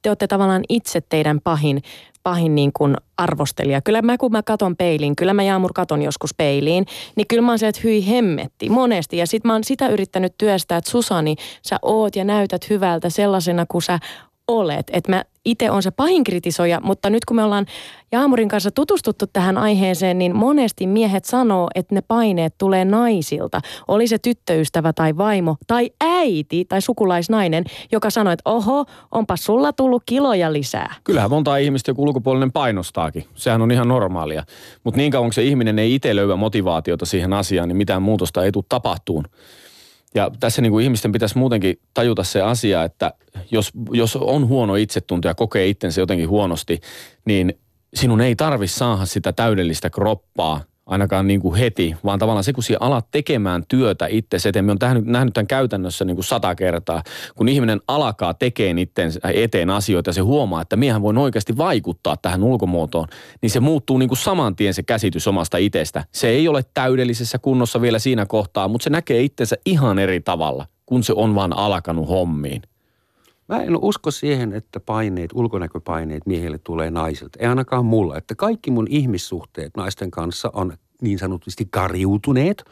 te olette tavallaan itse teidän pahin, pahin niin kuin arvostelija. Kyllä mä kun mä katon peiliin, kyllä mä Jaamur katon joskus peiliin, niin kyllä mä oon se, että hyi hemmetti monesti. Ja sit mä oon sitä yrittänyt työstää, että Susani, sä oot ja näytät hyvältä sellaisena kuin sä olet. Että mä itse on se pahin kritisoija, mutta nyt kun me ollaan Jaamurin kanssa tutustuttu tähän aiheeseen, niin monesti miehet sanoo, että ne paineet tulee naisilta. Oli se tyttöystävä tai vaimo tai äiti tai sukulaisnainen, joka sanoi, että oho, onpa sulla tullut kiloja lisää. Kyllähän monta ihmistä joku ulkopuolinen painostaakin. Sehän on ihan normaalia. Mutta niin kauan kun se ihminen ei itse löyä motivaatiota siihen asiaan, niin mitään muutosta ei tule tapahtuun. Ja tässä niin kuin ihmisten pitäisi muutenkin tajuta se asia, että jos, jos on huono itsetunto ja kokee itsensä jotenkin huonosti, niin sinun ei tarvi saada sitä täydellistä kroppaa ainakaan niin kuin heti, vaan tavallaan se, kun sinä alat tekemään työtä itse eteen. Me on nähnyt, nähnyt tämän käytännössä niin kuin sata kertaa. Kun ihminen alkaa tekemään itse eteen asioita ja se huomaa, että miehän voi oikeasti vaikuttaa tähän ulkomuotoon, niin se muuttuu niin kuin saman tien se käsitys omasta itsestä. Se ei ole täydellisessä kunnossa vielä siinä kohtaa, mutta se näkee itsensä ihan eri tavalla, kun se on vaan alkanut hommiin. Mä en usko siihen, että paineet, ulkonäköpaineet miehille tulee naisilta. Ei ainakaan mulla. Että kaikki mun ihmissuhteet naisten kanssa on niin sanotusti kariutuneet.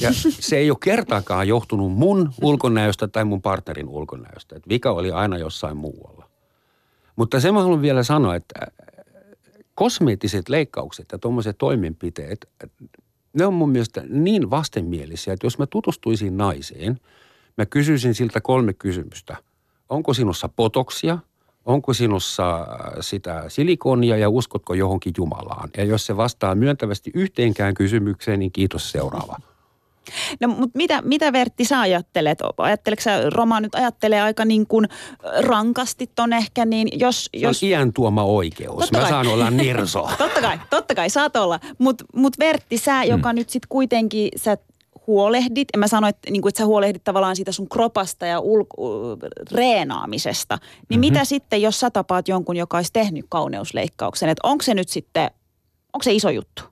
Ja se ei ole kertaakaan johtunut mun ulkonäöstä tai mun partnerin ulkonäöstä. Että vika oli aina jossain muualla. Mutta se mä haluan vielä sanoa, että kosmeettiset leikkaukset ja tuommoiset toimenpiteet, ne on mun mielestä niin vastenmielisiä, että jos mä tutustuisin naiseen, mä kysyisin siltä kolme kysymystä – onko sinussa potoksia, onko sinussa äh, sitä silikonia ja uskotko johonkin Jumalaan. Ja jos se vastaa myöntävästi yhteenkään kysymykseen, niin kiitos seuraava. No mutta mitä, mitä Vertti sä ajattelet? Ajatteleeko sä, Roma nyt ajattelee aika niin kuin rankasti ton ehkä, niin jos... Se jos... on iän tuoma oikeus. Totta Mä kai. saan olla nirso. Totta kai, totta kai, saat olla. Mutta mut Vertti, sä, joka nyt sitten kuitenkin, sä huolehdit, en mä sano, että, niin kuin, että sä huolehdit tavallaan siitä sun kropasta ja ulko- reenaamisesta, niin Mhm. mm-hmm. mitä sitten, jos sä tapaat jonkun, joka olisi tehnyt kauneusleikkauksen, että onko se nyt sitten, onko se iso juttu?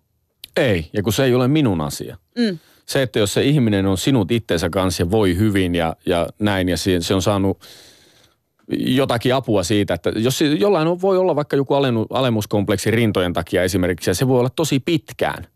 Ei, ja kun se ei ole minun asia. Mm. Se, että jos se ihminen on sinut itteensä kanssa ja voi hyvin ja, ja näin, ja se, se on saanut jotakin apua siitä, että jos jollain on, voi olla vaikka joku alennu, alemuskompleksi rintojen takia esimerkiksi, ja se voi olla tosi pitkään.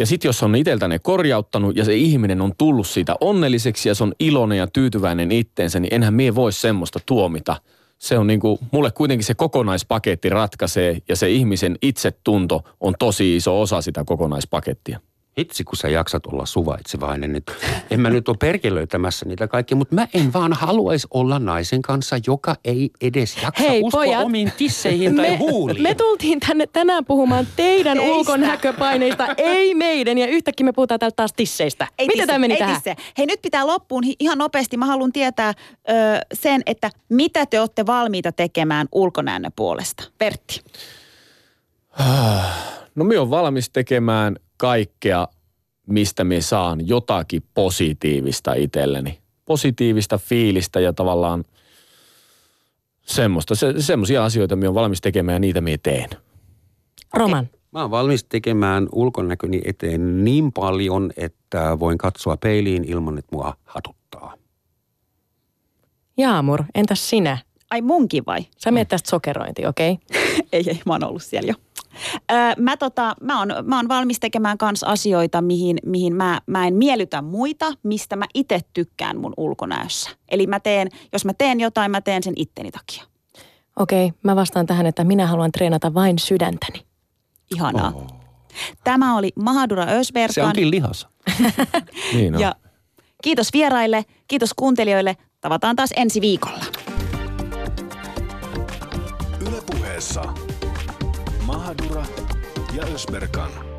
Ja sitten jos on itseltä ne korjauttanut ja se ihminen on tullut siitä onnelliseksi ja se on iloinen ja tyytyväinen itteensä, niin enhän mie voi semmoista tuomita. Se on niinku, mulle kuitenkin se kokonaispaketti ratkaisee ja se ihmisen itsetunto on tosi iso osa sitä kokonaispakettia. Hitsi, kun sä jaksat olla suvaitsevainen. Nyt. En mä nyt ole perkelöitämässä niitä kaikkia, mutta mä en vaan haluaisi olla naisen kanssa, joka ei edes jaksa Hei, uskoa pojat. omiin tisseihin tai huuliin. me tultiin tänne tänään puhumaan teidän Teistä. ulkonäköpaineista, ei meidän. Ja yhtäkkiä me puhutaan täältä taas tisseistä. Ei Miten tämä meni ei tähän? Tisse. Hei nyt pitää loppuun ihan nopeasti. Mä haluan tietää ö, sen, että mitä te olette valmiita tekemään ulkonäönne puolesta. Vertti. No minä on valmis tekemään kaikkea, mistä me saan jotakin positiivista itselleni. Positiivista fiilistä ja tavallaan semmoista, se, semmoisia asioita minä on valmis tekemään ja niitä minä teen. Roman. Mä oon valmis tekemään ulkonäköni eteen niin paljon, että voin katsoa peiliin ilman, että mua hatuttaa. Jaamur, entäs sinä? Ai munkin vai? Sä menet tästä sokerointi, okei? Okay? ei, ei, mä oon ollut siellä jo. Öö, mä, tota, mä, oon, mä oon valmis tekemään kans asioita, mihin, mihin mä, mä en miellytä muita, mistä mä itse tykkään mun ulkonäössä. Eli mä teen, jos mä teen jotain, mä teen sen itteni takia. Okei, okay, mä vastaan tähän, että minä haluan treenata vain sydäntäni. Ihanaa. Oh. Tämä oli Mahadura Se Ösberkan. onkin lihas. Niin on. Ja kiitos vieraille, kiitos kuuntelijoille. Tavataan taas ensi viikolla. Ylepuheessa Mahadura ja Ösberkan.